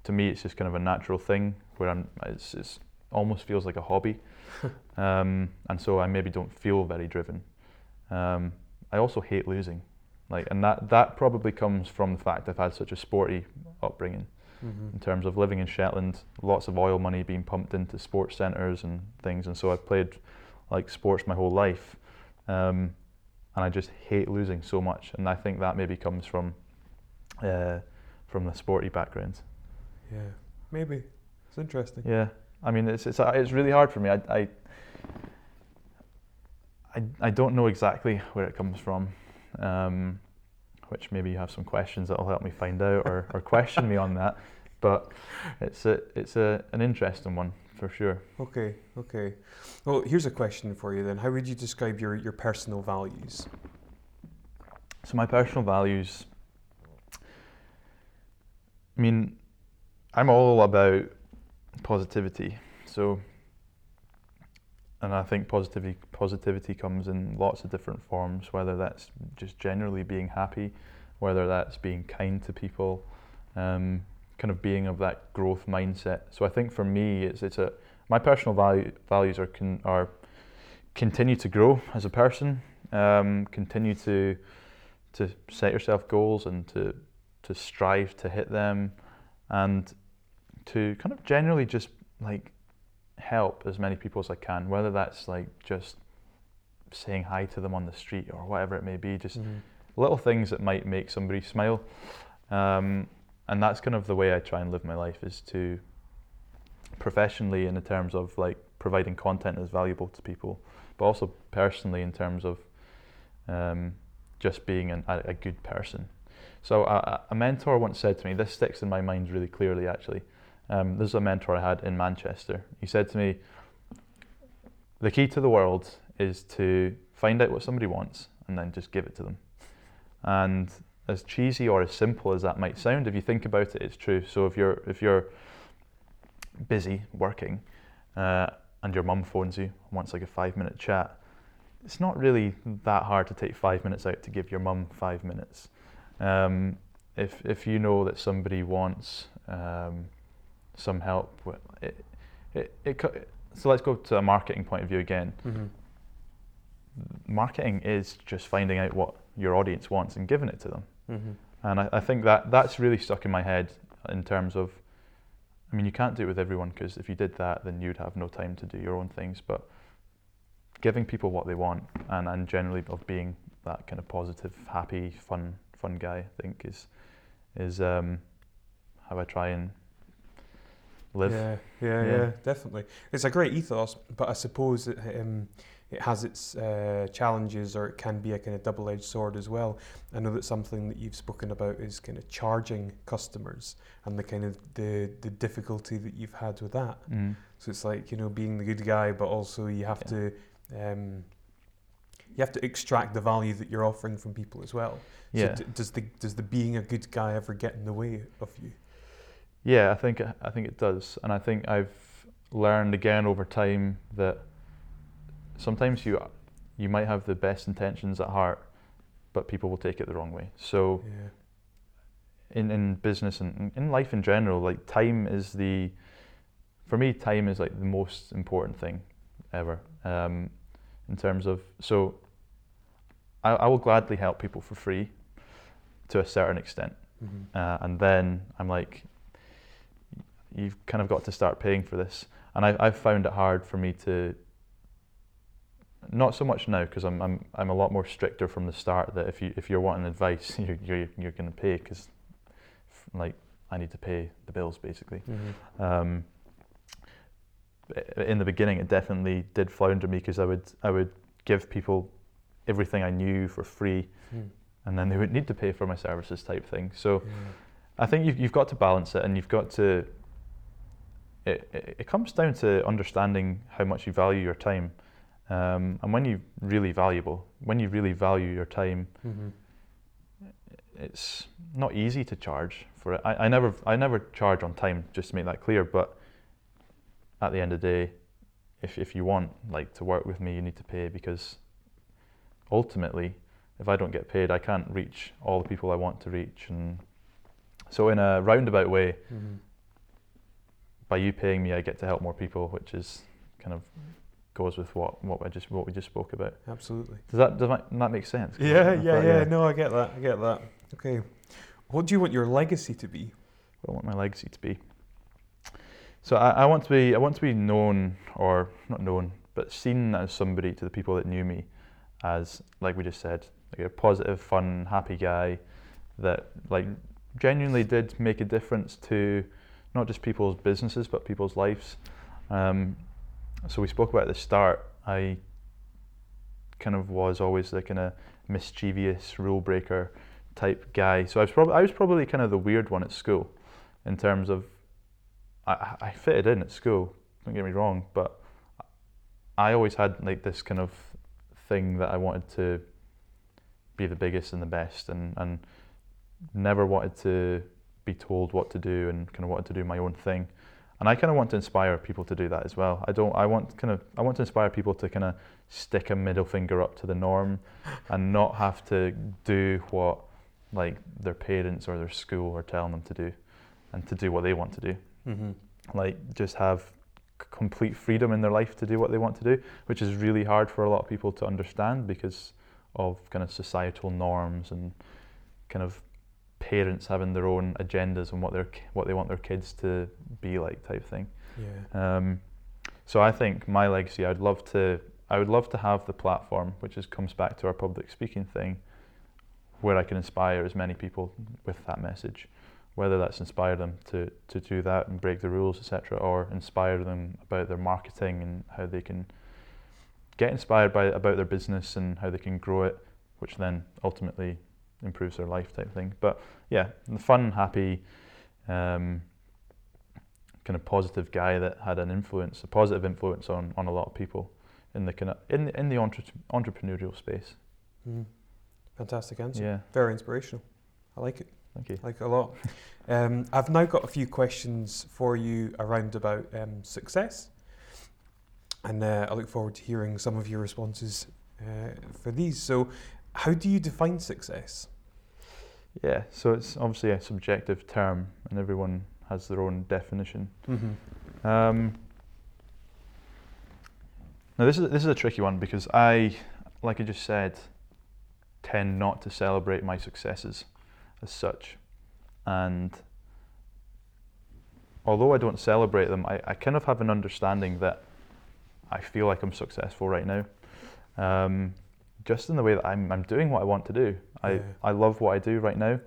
to me it's just kind of a natural thing where I'm. It's, it's almost feels like a hobby, um, and so I maybe don't feel very driven. Um, I also hate losing. Like, and that, that probably comes from the fact I've had such a sporty upbringing mm-hmm. in terms of living in Shetland, lots of oil money being pumped into sports centres and things. And so I've played like sports my whole life. Um, and I just hate losing so much. And I think that maybe comes from, uh, from the sporty background. Yeah, maybe. It's interesting. Yeah. I mean, it's, it's, it's really hard for me. I, I, I, I don't know exactly where it comes from um, which maybe you have some questions that'll help me find out or, or question me on that. But it's a it's a an interesting one for sure. Okay, okay. Well, here's a question for you then. How would you describe your, your personal values? So my personal values. I mean, I'm all about positivity. So and I think positivity positivity comes in lots of different forms, whether that's just generally being happy, whether that's being kind to people, um, kind of being of that growth mindset. So I think for me, it's it's a my personal value values are con, are continue to grow as a person, um, continue to to set yourself goals and to to strive to hit them, and to kind of generally just like help as many people as I can, whether that's like just saying hi to them on the street or whatever it may be, just mm-hmm. little things that might make somebody smile. Um, and that's kind of the way I try and live my life is to professionally in the terms of like providing content that's valuable to people, but also personally in terms of um, just being an, a, a, good person. So a, a mentor once said to me, this sticks in my mind really clearly actually. Um, this is a mentor I had in Manchester. He said to me, The key to the world is to find out what somebody wants and then just give it to them. And as cheesy or as simple as that might sound, if you think about it, it's true. So if you're if you're busy working uh, and your mum phones you and wants like a five minute chat, it's not really that hard to take five minutes out to give your mum five minutes. Um, if if you know that somebody wants um, some help. It, it, it, so let's go to a marketing point of view again. Mm-hmm. Marketing is just finding out what your audience wants and giving it to them. Mm-hmm. And I, I, think that that's really stuck in my head in terms of, I mean, you can't do it with everyone because if you did that, then you'd have no time to do your own things. But giving people what they want and, and generally of being that kind of positive, happy, fun, fun guy, I think is is um, how I try and live. Yeah, yeah, yeah, yeah, definitely. It's a great ethos, but I suppose um, it has its uh, challenges, or it can be a kind of double-edged sword as well. I know that something that you've spoken about is kind of charging customers and the kind of the the difficulty that you've had with that. Mm. So it's like you know being the good guy, but also you have yeah. to. Um, you have to extract the value that you're offering from people as well. So Yeah. d- does the does the being a good guy ever get in the way of you? Yeah, I think I think it does, and I think I've learned again over time that sometimes you you might have the best intentions at heart, but people will take it the wrong way. So Yeah. in in business and in life in general, like time is the for me time is like the most important thing ever. Um, in terms of so I, I will gladly help people for free to a certain extent. Mhm. Uh, and then I'm like, you've kind of got to start paying for this. And I, I've found it hard for me to, not so much now because I'm, I'm I'm a lot more stricter from the start. That if you if you're wanting advice, you're you're, you're going to pay because, like, I need to pay the bills basically. Mhm. Um, in the beginning, it definitely did flounder me because I would I would give people everything I knew for free, Mm. and then they would need to pay for my services type thing. So. Yeah. I think you've, you've got to balance it and you've got to. It, it, it comes down to understanding how much you value your time. Um, and when you really valuable, when you really value your time, Mhm. it's not easy to charge for it. I, I never I never charge on time, just to make that clear. But at the end of the day, if if you want like to work with me, you need to pay because ultimately, if I don't get paid, I can't reach all the people I want to reach. And so, in a roundabout way, Mhm. by you paying me, I get to help more people, which is kind of goes with what what I just what we just spoke about. Absolutely. Does that does that, that make sense? Yeah, I yeah, yeah. No, I get that. I get that. Okay. What do you want your legacy to be? what I want my legacy to be. So I, I want to be I want to be known or not known, but seen as somebody to the people that knew me as like we just said, like a positive, fun, happy guy that like genuinely did make a difference to not just people's businesses but people's lives. Um, so we spoke about at the start. I kind of was always the kind of mischievous rule breaker type guy. So I was probably I was probably kind of the weird one at school, in terms of I, I fitted in at school. Don't get me wrong, but I always had like this kind of thing that I wanted to be the biggest and the best, and and never wanted to be told what to do, and kind of wanted to do my own thing. And I kind of want to inspire people to do that as well. I don't. I want kind of. I want to inspire people to kind of stick a middle finger up to the norm, and not have to do what like their parents or their school are telling them to do, and to do what they want to do. Mm-hmm. Like just have complete freedom in their life to do what they want to do, which is really hard for a lot of people to understand because of kind of societal norms and kind of parents having their own agendas and what their what they want their kids to be like type thing. Yeah. Um, so I think my legacy, I'd love to, I would love to have the platform, which is comes back to our public speaking thing, where I can inspire as many people with that message, whether that's inspire them to to do that and break the rules, etc., or inspire them about their marketing and how they can get inspired by about their business and how they can grow it, which then ultimately improves their life type thing. But yeah, the fun, happy. Um, kind of positive guy that had an influence, a positive influence on, on a lot of people in the kind of in the, in the entre- entrepreneurial space. Mm. Fantastic answer. Yeah, Very inspirational. I like it. thank you. I like it a lot. Um, I've now got a few questions for you around about um, success, and uh, I look forward to hearing some of your responses uh, for these. So, how do you define success? Yeah, so it's obviously a subjective term, and everyone has their own definition. Mm-hmm. Um, now this is this is a tricky one because I, like I just said, tend not to celebrate my successes as such, and although I don't celebrate them, I, I kind of have an understanding that I feel like I'm successful right now, um, just in the way that I'm I'm doing what I want to do. I Yeah. I love what I do right now,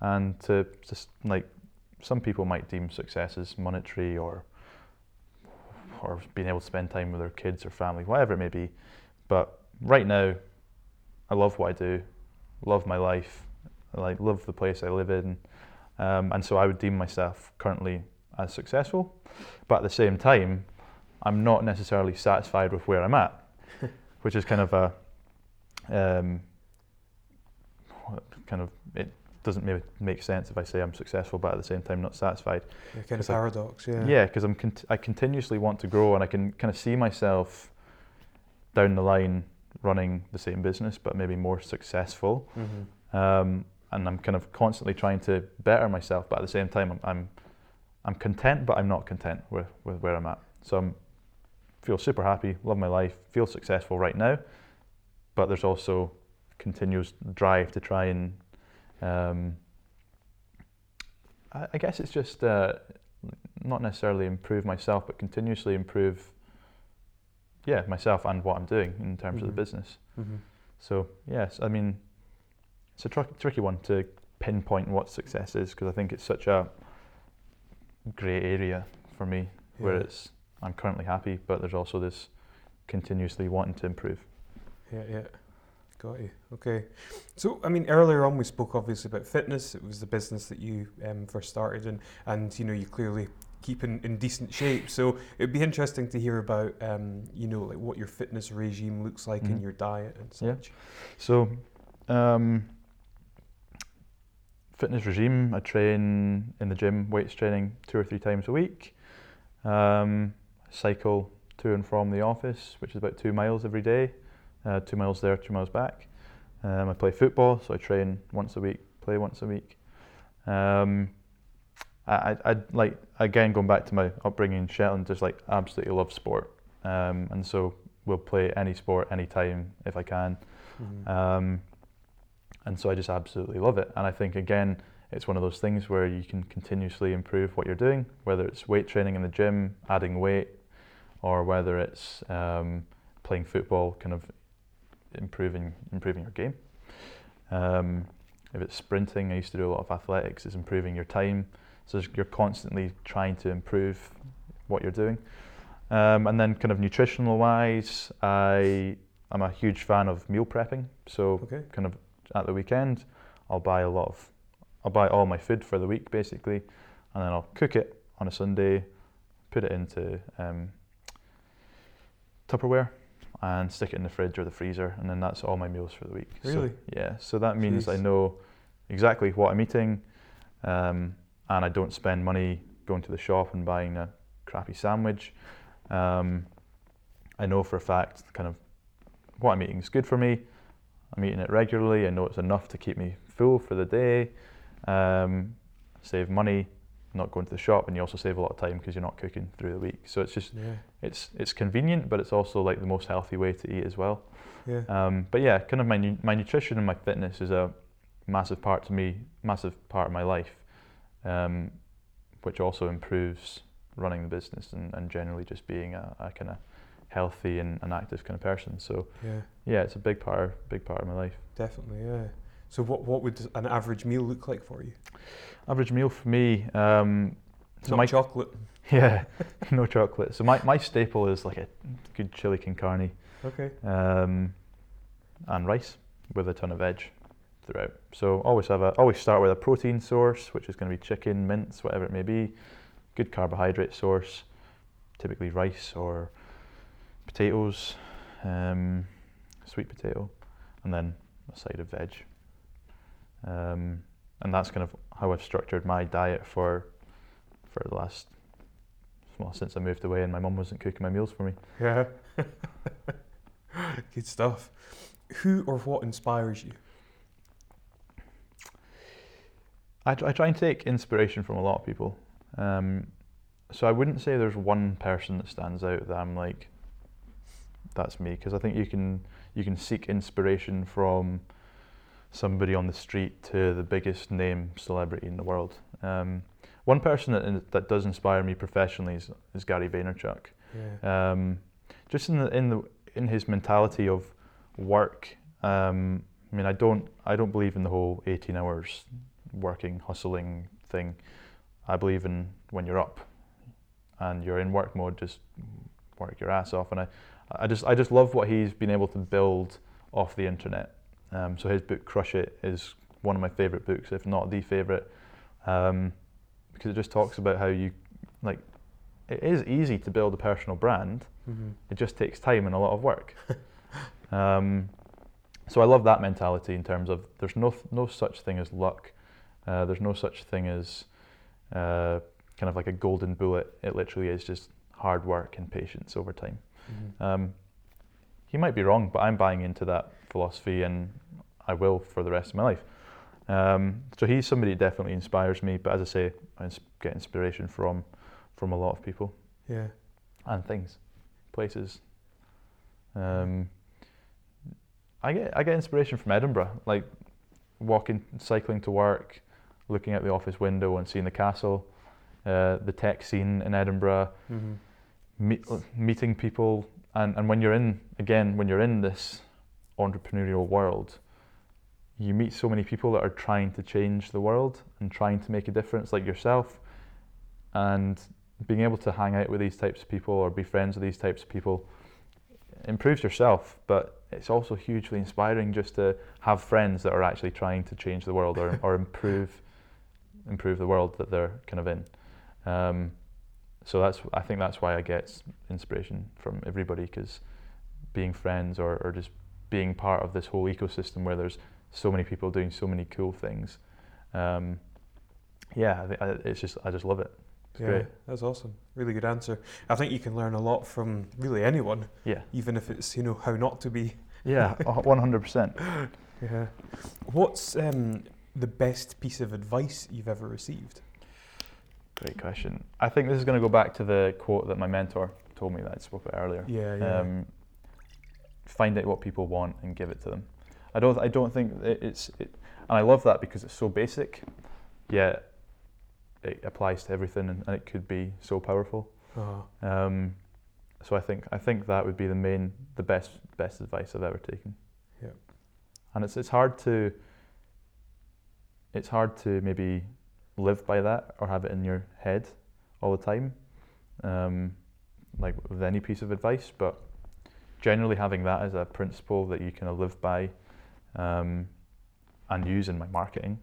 and to just like some people might deem success as monetary or or being able to spend time with their kids or family, whatever it may be. But right now, I love what I do, love my life, I like love the place I live in, um, and so I would deem myself currently as successful. But at the same time, I'm not necessarily satisfied with where I'm at, which is kind of a um, kind of it doesn't maybe make sense if I say I'm successful, but at the same time not satisfied. Yeah, kind of 'Cause I- paradox. Yeah. Yeah, because I'm I continuously want to grow, and I can kind of see myself down the line running the same business, but maybe more successful. hmm Um, and I'm kind of constantly trying to better myself, but at the same time, I'm I'm, I'm content, but I'm not content with, with where I'm at. So I'm feel super happy, love my life, feel successful right now, but there's also continuous drive to try and um, I, I guess it's just uh, not necessarily improve myself, but continuously improve yeah myself and what I'm doing in terms of Mhm. the business. hmm So yes, I mean, it's a tr- tricky one to pinpoint what success is because I think it's such a grey area for me where it's I'm currently happy, but there's also this continuously wanting to improve. Yeah, yeah. Got you. Okay. So, I mean, earlier on we spoke obviously about fitness. It was the business that you um, first started in, and you know, you clearly keep in, in decent shape. So, it'd be interesting to hear about, um, you know, like what your fitness regime looks like in Mhm. your diet and such. Yeah. So, um, fitness regime. I train in the gym, weights training two or three times a week. Um, cycle to and from the office, which is about two miles every day. Uh, two miles there, two miles back. Um, I play football, so I train once a week, play once a week. Um, I, I, I like again going back to my upbringing in Shetland, just like absolutely love sport, um, and so will play any sport anytime if I can. Mhm. Um, and so I just absolutely love it. And I think, again, it's one of those things where you can continuously improve what you're doing, whether it's weight training in the gym, adding weight, or whether it's um, playing football, kind of improving improving your game. Um, if it's sprinting, I used to do a lot of athletics, it's improving your time. So you're constantly trying to improve what you're doing. Um, and then, kind of nutritional wise, I I'm a huge fan of meal prepping. So Okay. kind of at the weekend, I'll buy a lot of, I'll buy all my food for the week basically, and then I'll cook it on a Sunday, put it into um, Tupperware, and stick it in the fridge or the freezer, and then that's all my meals for the week. So, Really? yeah. So that means I know exactly what I'm eating, um, and I don't spend money going to the shop and buying a crappy sandwich. Um, I know for a fact kind of what I'm eating is good for me. I'm eating it regularly. I know it's enough to keep me full for the day. Um, save money, not going to the shop, and you also save a lot of time because you're not cooking through the week. So it's just Yeah. it's it's convenient, but it's also like the most healthy way to eat as well. Yeah. Um, but yeah, kind of my nu- my nutrition and my fitness is a massive part to me, massive part of my life, um, which also improves running the business and, and generally just being a, a kind of healthy and an active kind of person. So yeah. yeah, it's a big part big part of my life. Definitely. Yeah. So, what what would an average meal look like for you? Average meal for me. Um, so Not my chocolate. yeah, no chocolate. So my, my staple is like a good chili con carne Okay. um, and rice with a ton of veg throughout. So always have a always start with a protein source, which is going to be chicken, mince, whatever it may be. Good carbohydrate source, typically rice or potatoes, um, sweet potato, and then a side of veg. Um, and that's kind of how I've structured my diet for for the last well since I moved away and my mum wasn't cooking my meals for me. Yeah. Good stuff. Who or what inspires you? I, I try and take inspiration from a lot of people. Um, so I wouldn't say there's one person that stands out that I'm like, that's me, because I think you can you can seek inspiration from somebody on the street to the biggest name celebrity in the world. Um, one person that that does inspire me professionally is, is Gary Vaynerchuk. Yeah. Um, just in the in the in his mentality of work. Um, I mean, I don't I don't believe in the whole 18 hours working hustling thing. I believe in when you're up and you're in work mode, just work your ass off. And I, I just I just love what he's been able to build off the internet. Um, so his book Crush It is one of my favorite books, if not the favorite, um, because it just talks about how you like. It is easy to build a personal brand. hmm It just takes time and a lot of work. um, so I love that mentality in terms of there's no no such thing as luck. Uh, there's no such thing as uh, kind of like a golden bullet. It literally is just hard work and patience over time. Mm-hmm. Um, he might be wrong, but I'm buying into that philosophy, and I will for the rest of my life. Um, so he's somebody that definitely inspires me. But as I say, I get inspiration from from a lot of people. Yeah. And things, places. Um, I get I get inspiration from Edinburgh, like walking, cycling to work, looking out the office window and seeing the castle, uh, the tech scene in Edinburgh, mm-hmm. meet, meeting people, and, and when you're in again when you're in this entrepreneurial world, you meet so many people that are trying to change the world and trying to make a difference, like yourself, and being able to hang out with these types of people or be friends with these types of people improves yourself, but it's also hugely inspiring just to have friends that are actually trying to change the world or, or improve improve the world that they're kind of in. Um, so that's I think that's why I get inspiration from everybody because being friends or, or just being part of this whole ecosystem where there's so many people doing so many cool things. Um, yeah, I, I, it's just I just love it. It's yeah, great. that's awesome. Really good answer. I think you can learn a lot from really anyone. Yeah. Even if it's you know how not to be. Yeah, one hundred percent. Yeah. What's um, the best piece of advice you've ever received? Great question. I think this is going to go back to the quote that my mentor told me that I spoke about earlier. Yeah, yeah. Um, find out what people want and give it to them. I don't. I don't think it's. It, and I love that because it's so basic, yet it applies to everything, and, and it could be so powerful. Uh-huh. Um, so I think I think that would be the main, the best best advice I've ever taken. Yeah. And it's it's hard to. It's hard to maybe live by that or have it in your head all the time, um, like with any piece of advice. But generally, having that as a principle that you kind of live by um, and use in my marketing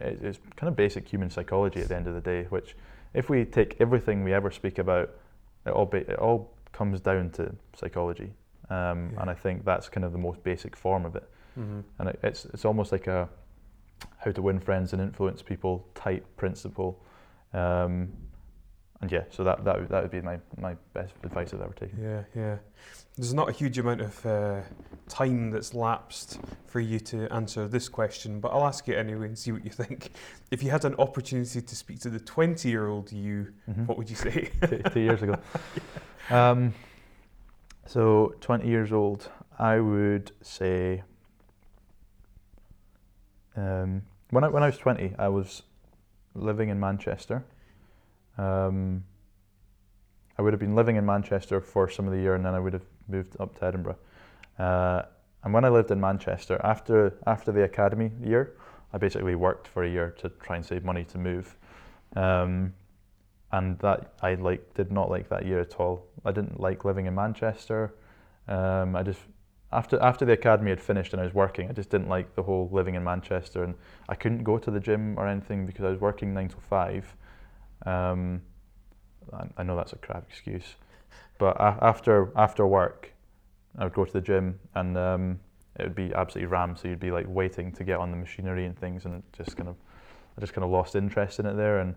it's kind of basic human psychology at the end of the day. Which, if we take everything we ever speak about, it all be, it all comes down to psychology, um, yeah. and I think that's kind of the most basic form of it. Mm-hmm. And it, it's it's almost like a how to win friends and influence people type principle. Um, and yeah, so that that would, that would be my, my best advice I've ever taken. Yeah, yeah. There's not a huge amount of uh, time that's lapsed for you to answer this question, but I'll ask you anyway and see what you think. If you had an opportunity to speak to the 20 year old you, mm-hmm. what would you say? two, two years ago. yeah. um, so 20 years old, I would say. Um, when I when I was 20, I was living in Manchester um, I would have been living in Manchester for some of the year, and then I would have moved up to Edinburgh. Uh, and when I lived in Manchester, after after the academy year, I basically worked for a year to try and save money to move. Um, and that I like did not like that year at all. I didn't like living in Manchester. Um, I just after after the academy had finished and I was working, I just didn't like the whole living in Manchester, and I couldn't go to the gym or anything because I was working nine to five. Um, I, I, know that's a crap excuse, but a- after after work, I would go to the gym and um, it would be absolutely rammed. So you'd be like waiting to get on the machinery and things, and just kind of, I just kind of lost interest in it there, and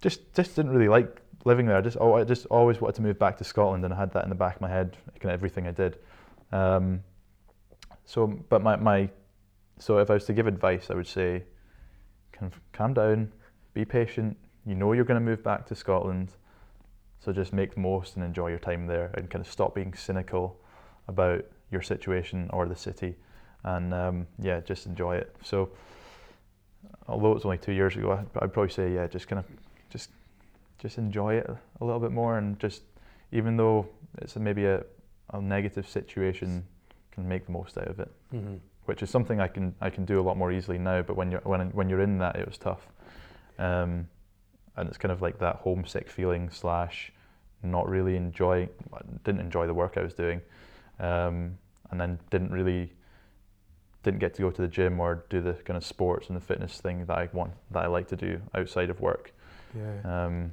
just just didn't really like living there. I just oh, I just always wanted to move back to Scotland, and I had that in the back of my head, kind of everything I did. Um, so, but my, my so if I was to give advice, I would say, kind of calm down, be patient, you know you're going to move back to Scotland, so just make the most and enjoy your time there and kind of stop being cynical about your situation or the city and um, yeah, just enjoy it. So, although it's only two years ago, I'd probably say yeah, just kind of just just enjoy it a little bit more and just even though it's maybe a, a negative situation, can make the most out of it. Mm-hmm. Which is something I can I can do a lot more easily now. But when you're when when you're in that, it was tough. Um, and it's kind of like that homesick feeling slash not really enjoy didn't enjoy the work I was doing, um, and then didn't really didn't get to go to the gym or do the kind of sports and the fitness thing that I want that I like to do outside of work. Yeah. Um,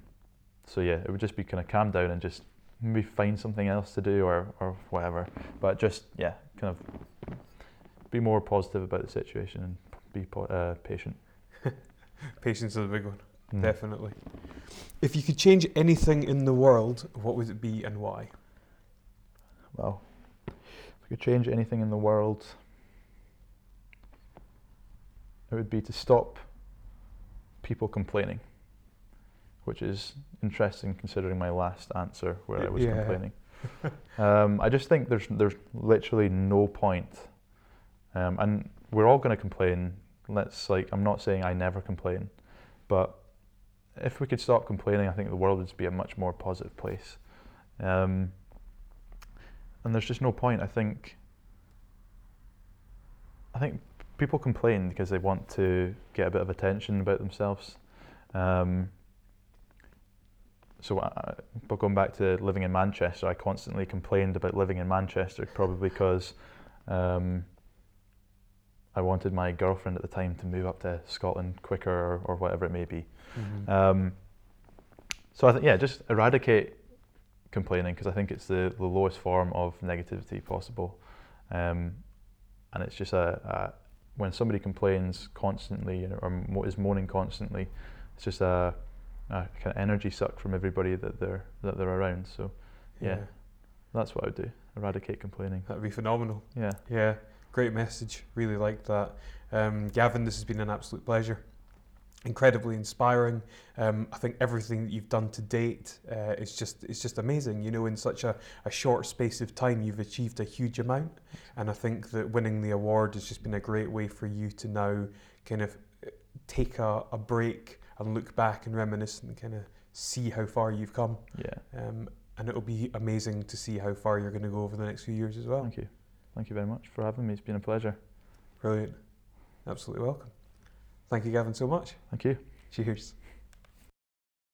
so yeah, it would just be kind of calm down and just maybe find something else to do or or whatever. But just yeah, kind of be more positive about the situation and be po- uh, patient. Patience is a big one, Mm. definitely. If you could change anything in the world, what would it be and why? Well, if we could change anything in the world, it would be to stop people complaining, which is interesting considering my last answer where I was Yeah. complaining. um, I just think there's there's literally no point, um, and we're all going to complain. Let's like I'm not saying I never complain, but if we could stop complaining, I think the world would be a much more positive place. Um, and there's just no point. I think. I think people complain because they want to get a bit of attention about themselves. Um, so, I, but going back to living in Manchester, I constantly complained about living in Manchester, probably because um, I wanted my girlfriend at the time to move up to Scotland quicker, or, or whatever it may be. Mhm. Um, so I think yeah, just eradicate complaining because I think it's the, the lowest form of negativity possible, um, and it's just a, a when somebody complains constantly or mo- is moaning constantly, it's just a, a kind of energy suck from everybody that they're that they're around. So yeah. that's what I would do: eradicate complaining. That'd be phenomenal. Yeah, Yeah, great message. Really like that. Um, Gavin, this has been an absolute pleasure. Incredibly inspiring. Um, I think everything that you've done to date uh, is just it's just amazing. You know, in such a, a short space of time, you've achieved a huge amount, and I think that winning the award has just been a great way for you to now kind of uh, take a, a break and look back and reminisce and kind of see how far you've come. yeah. Um, and it'll be amazing to see how far you're going to go over the next few years as well. Thank you, thank you very much for having me. It's been a pleasure. Brilliant. Absolutely welcome. Thank you, Gavin, so much. Thank you. Cheers.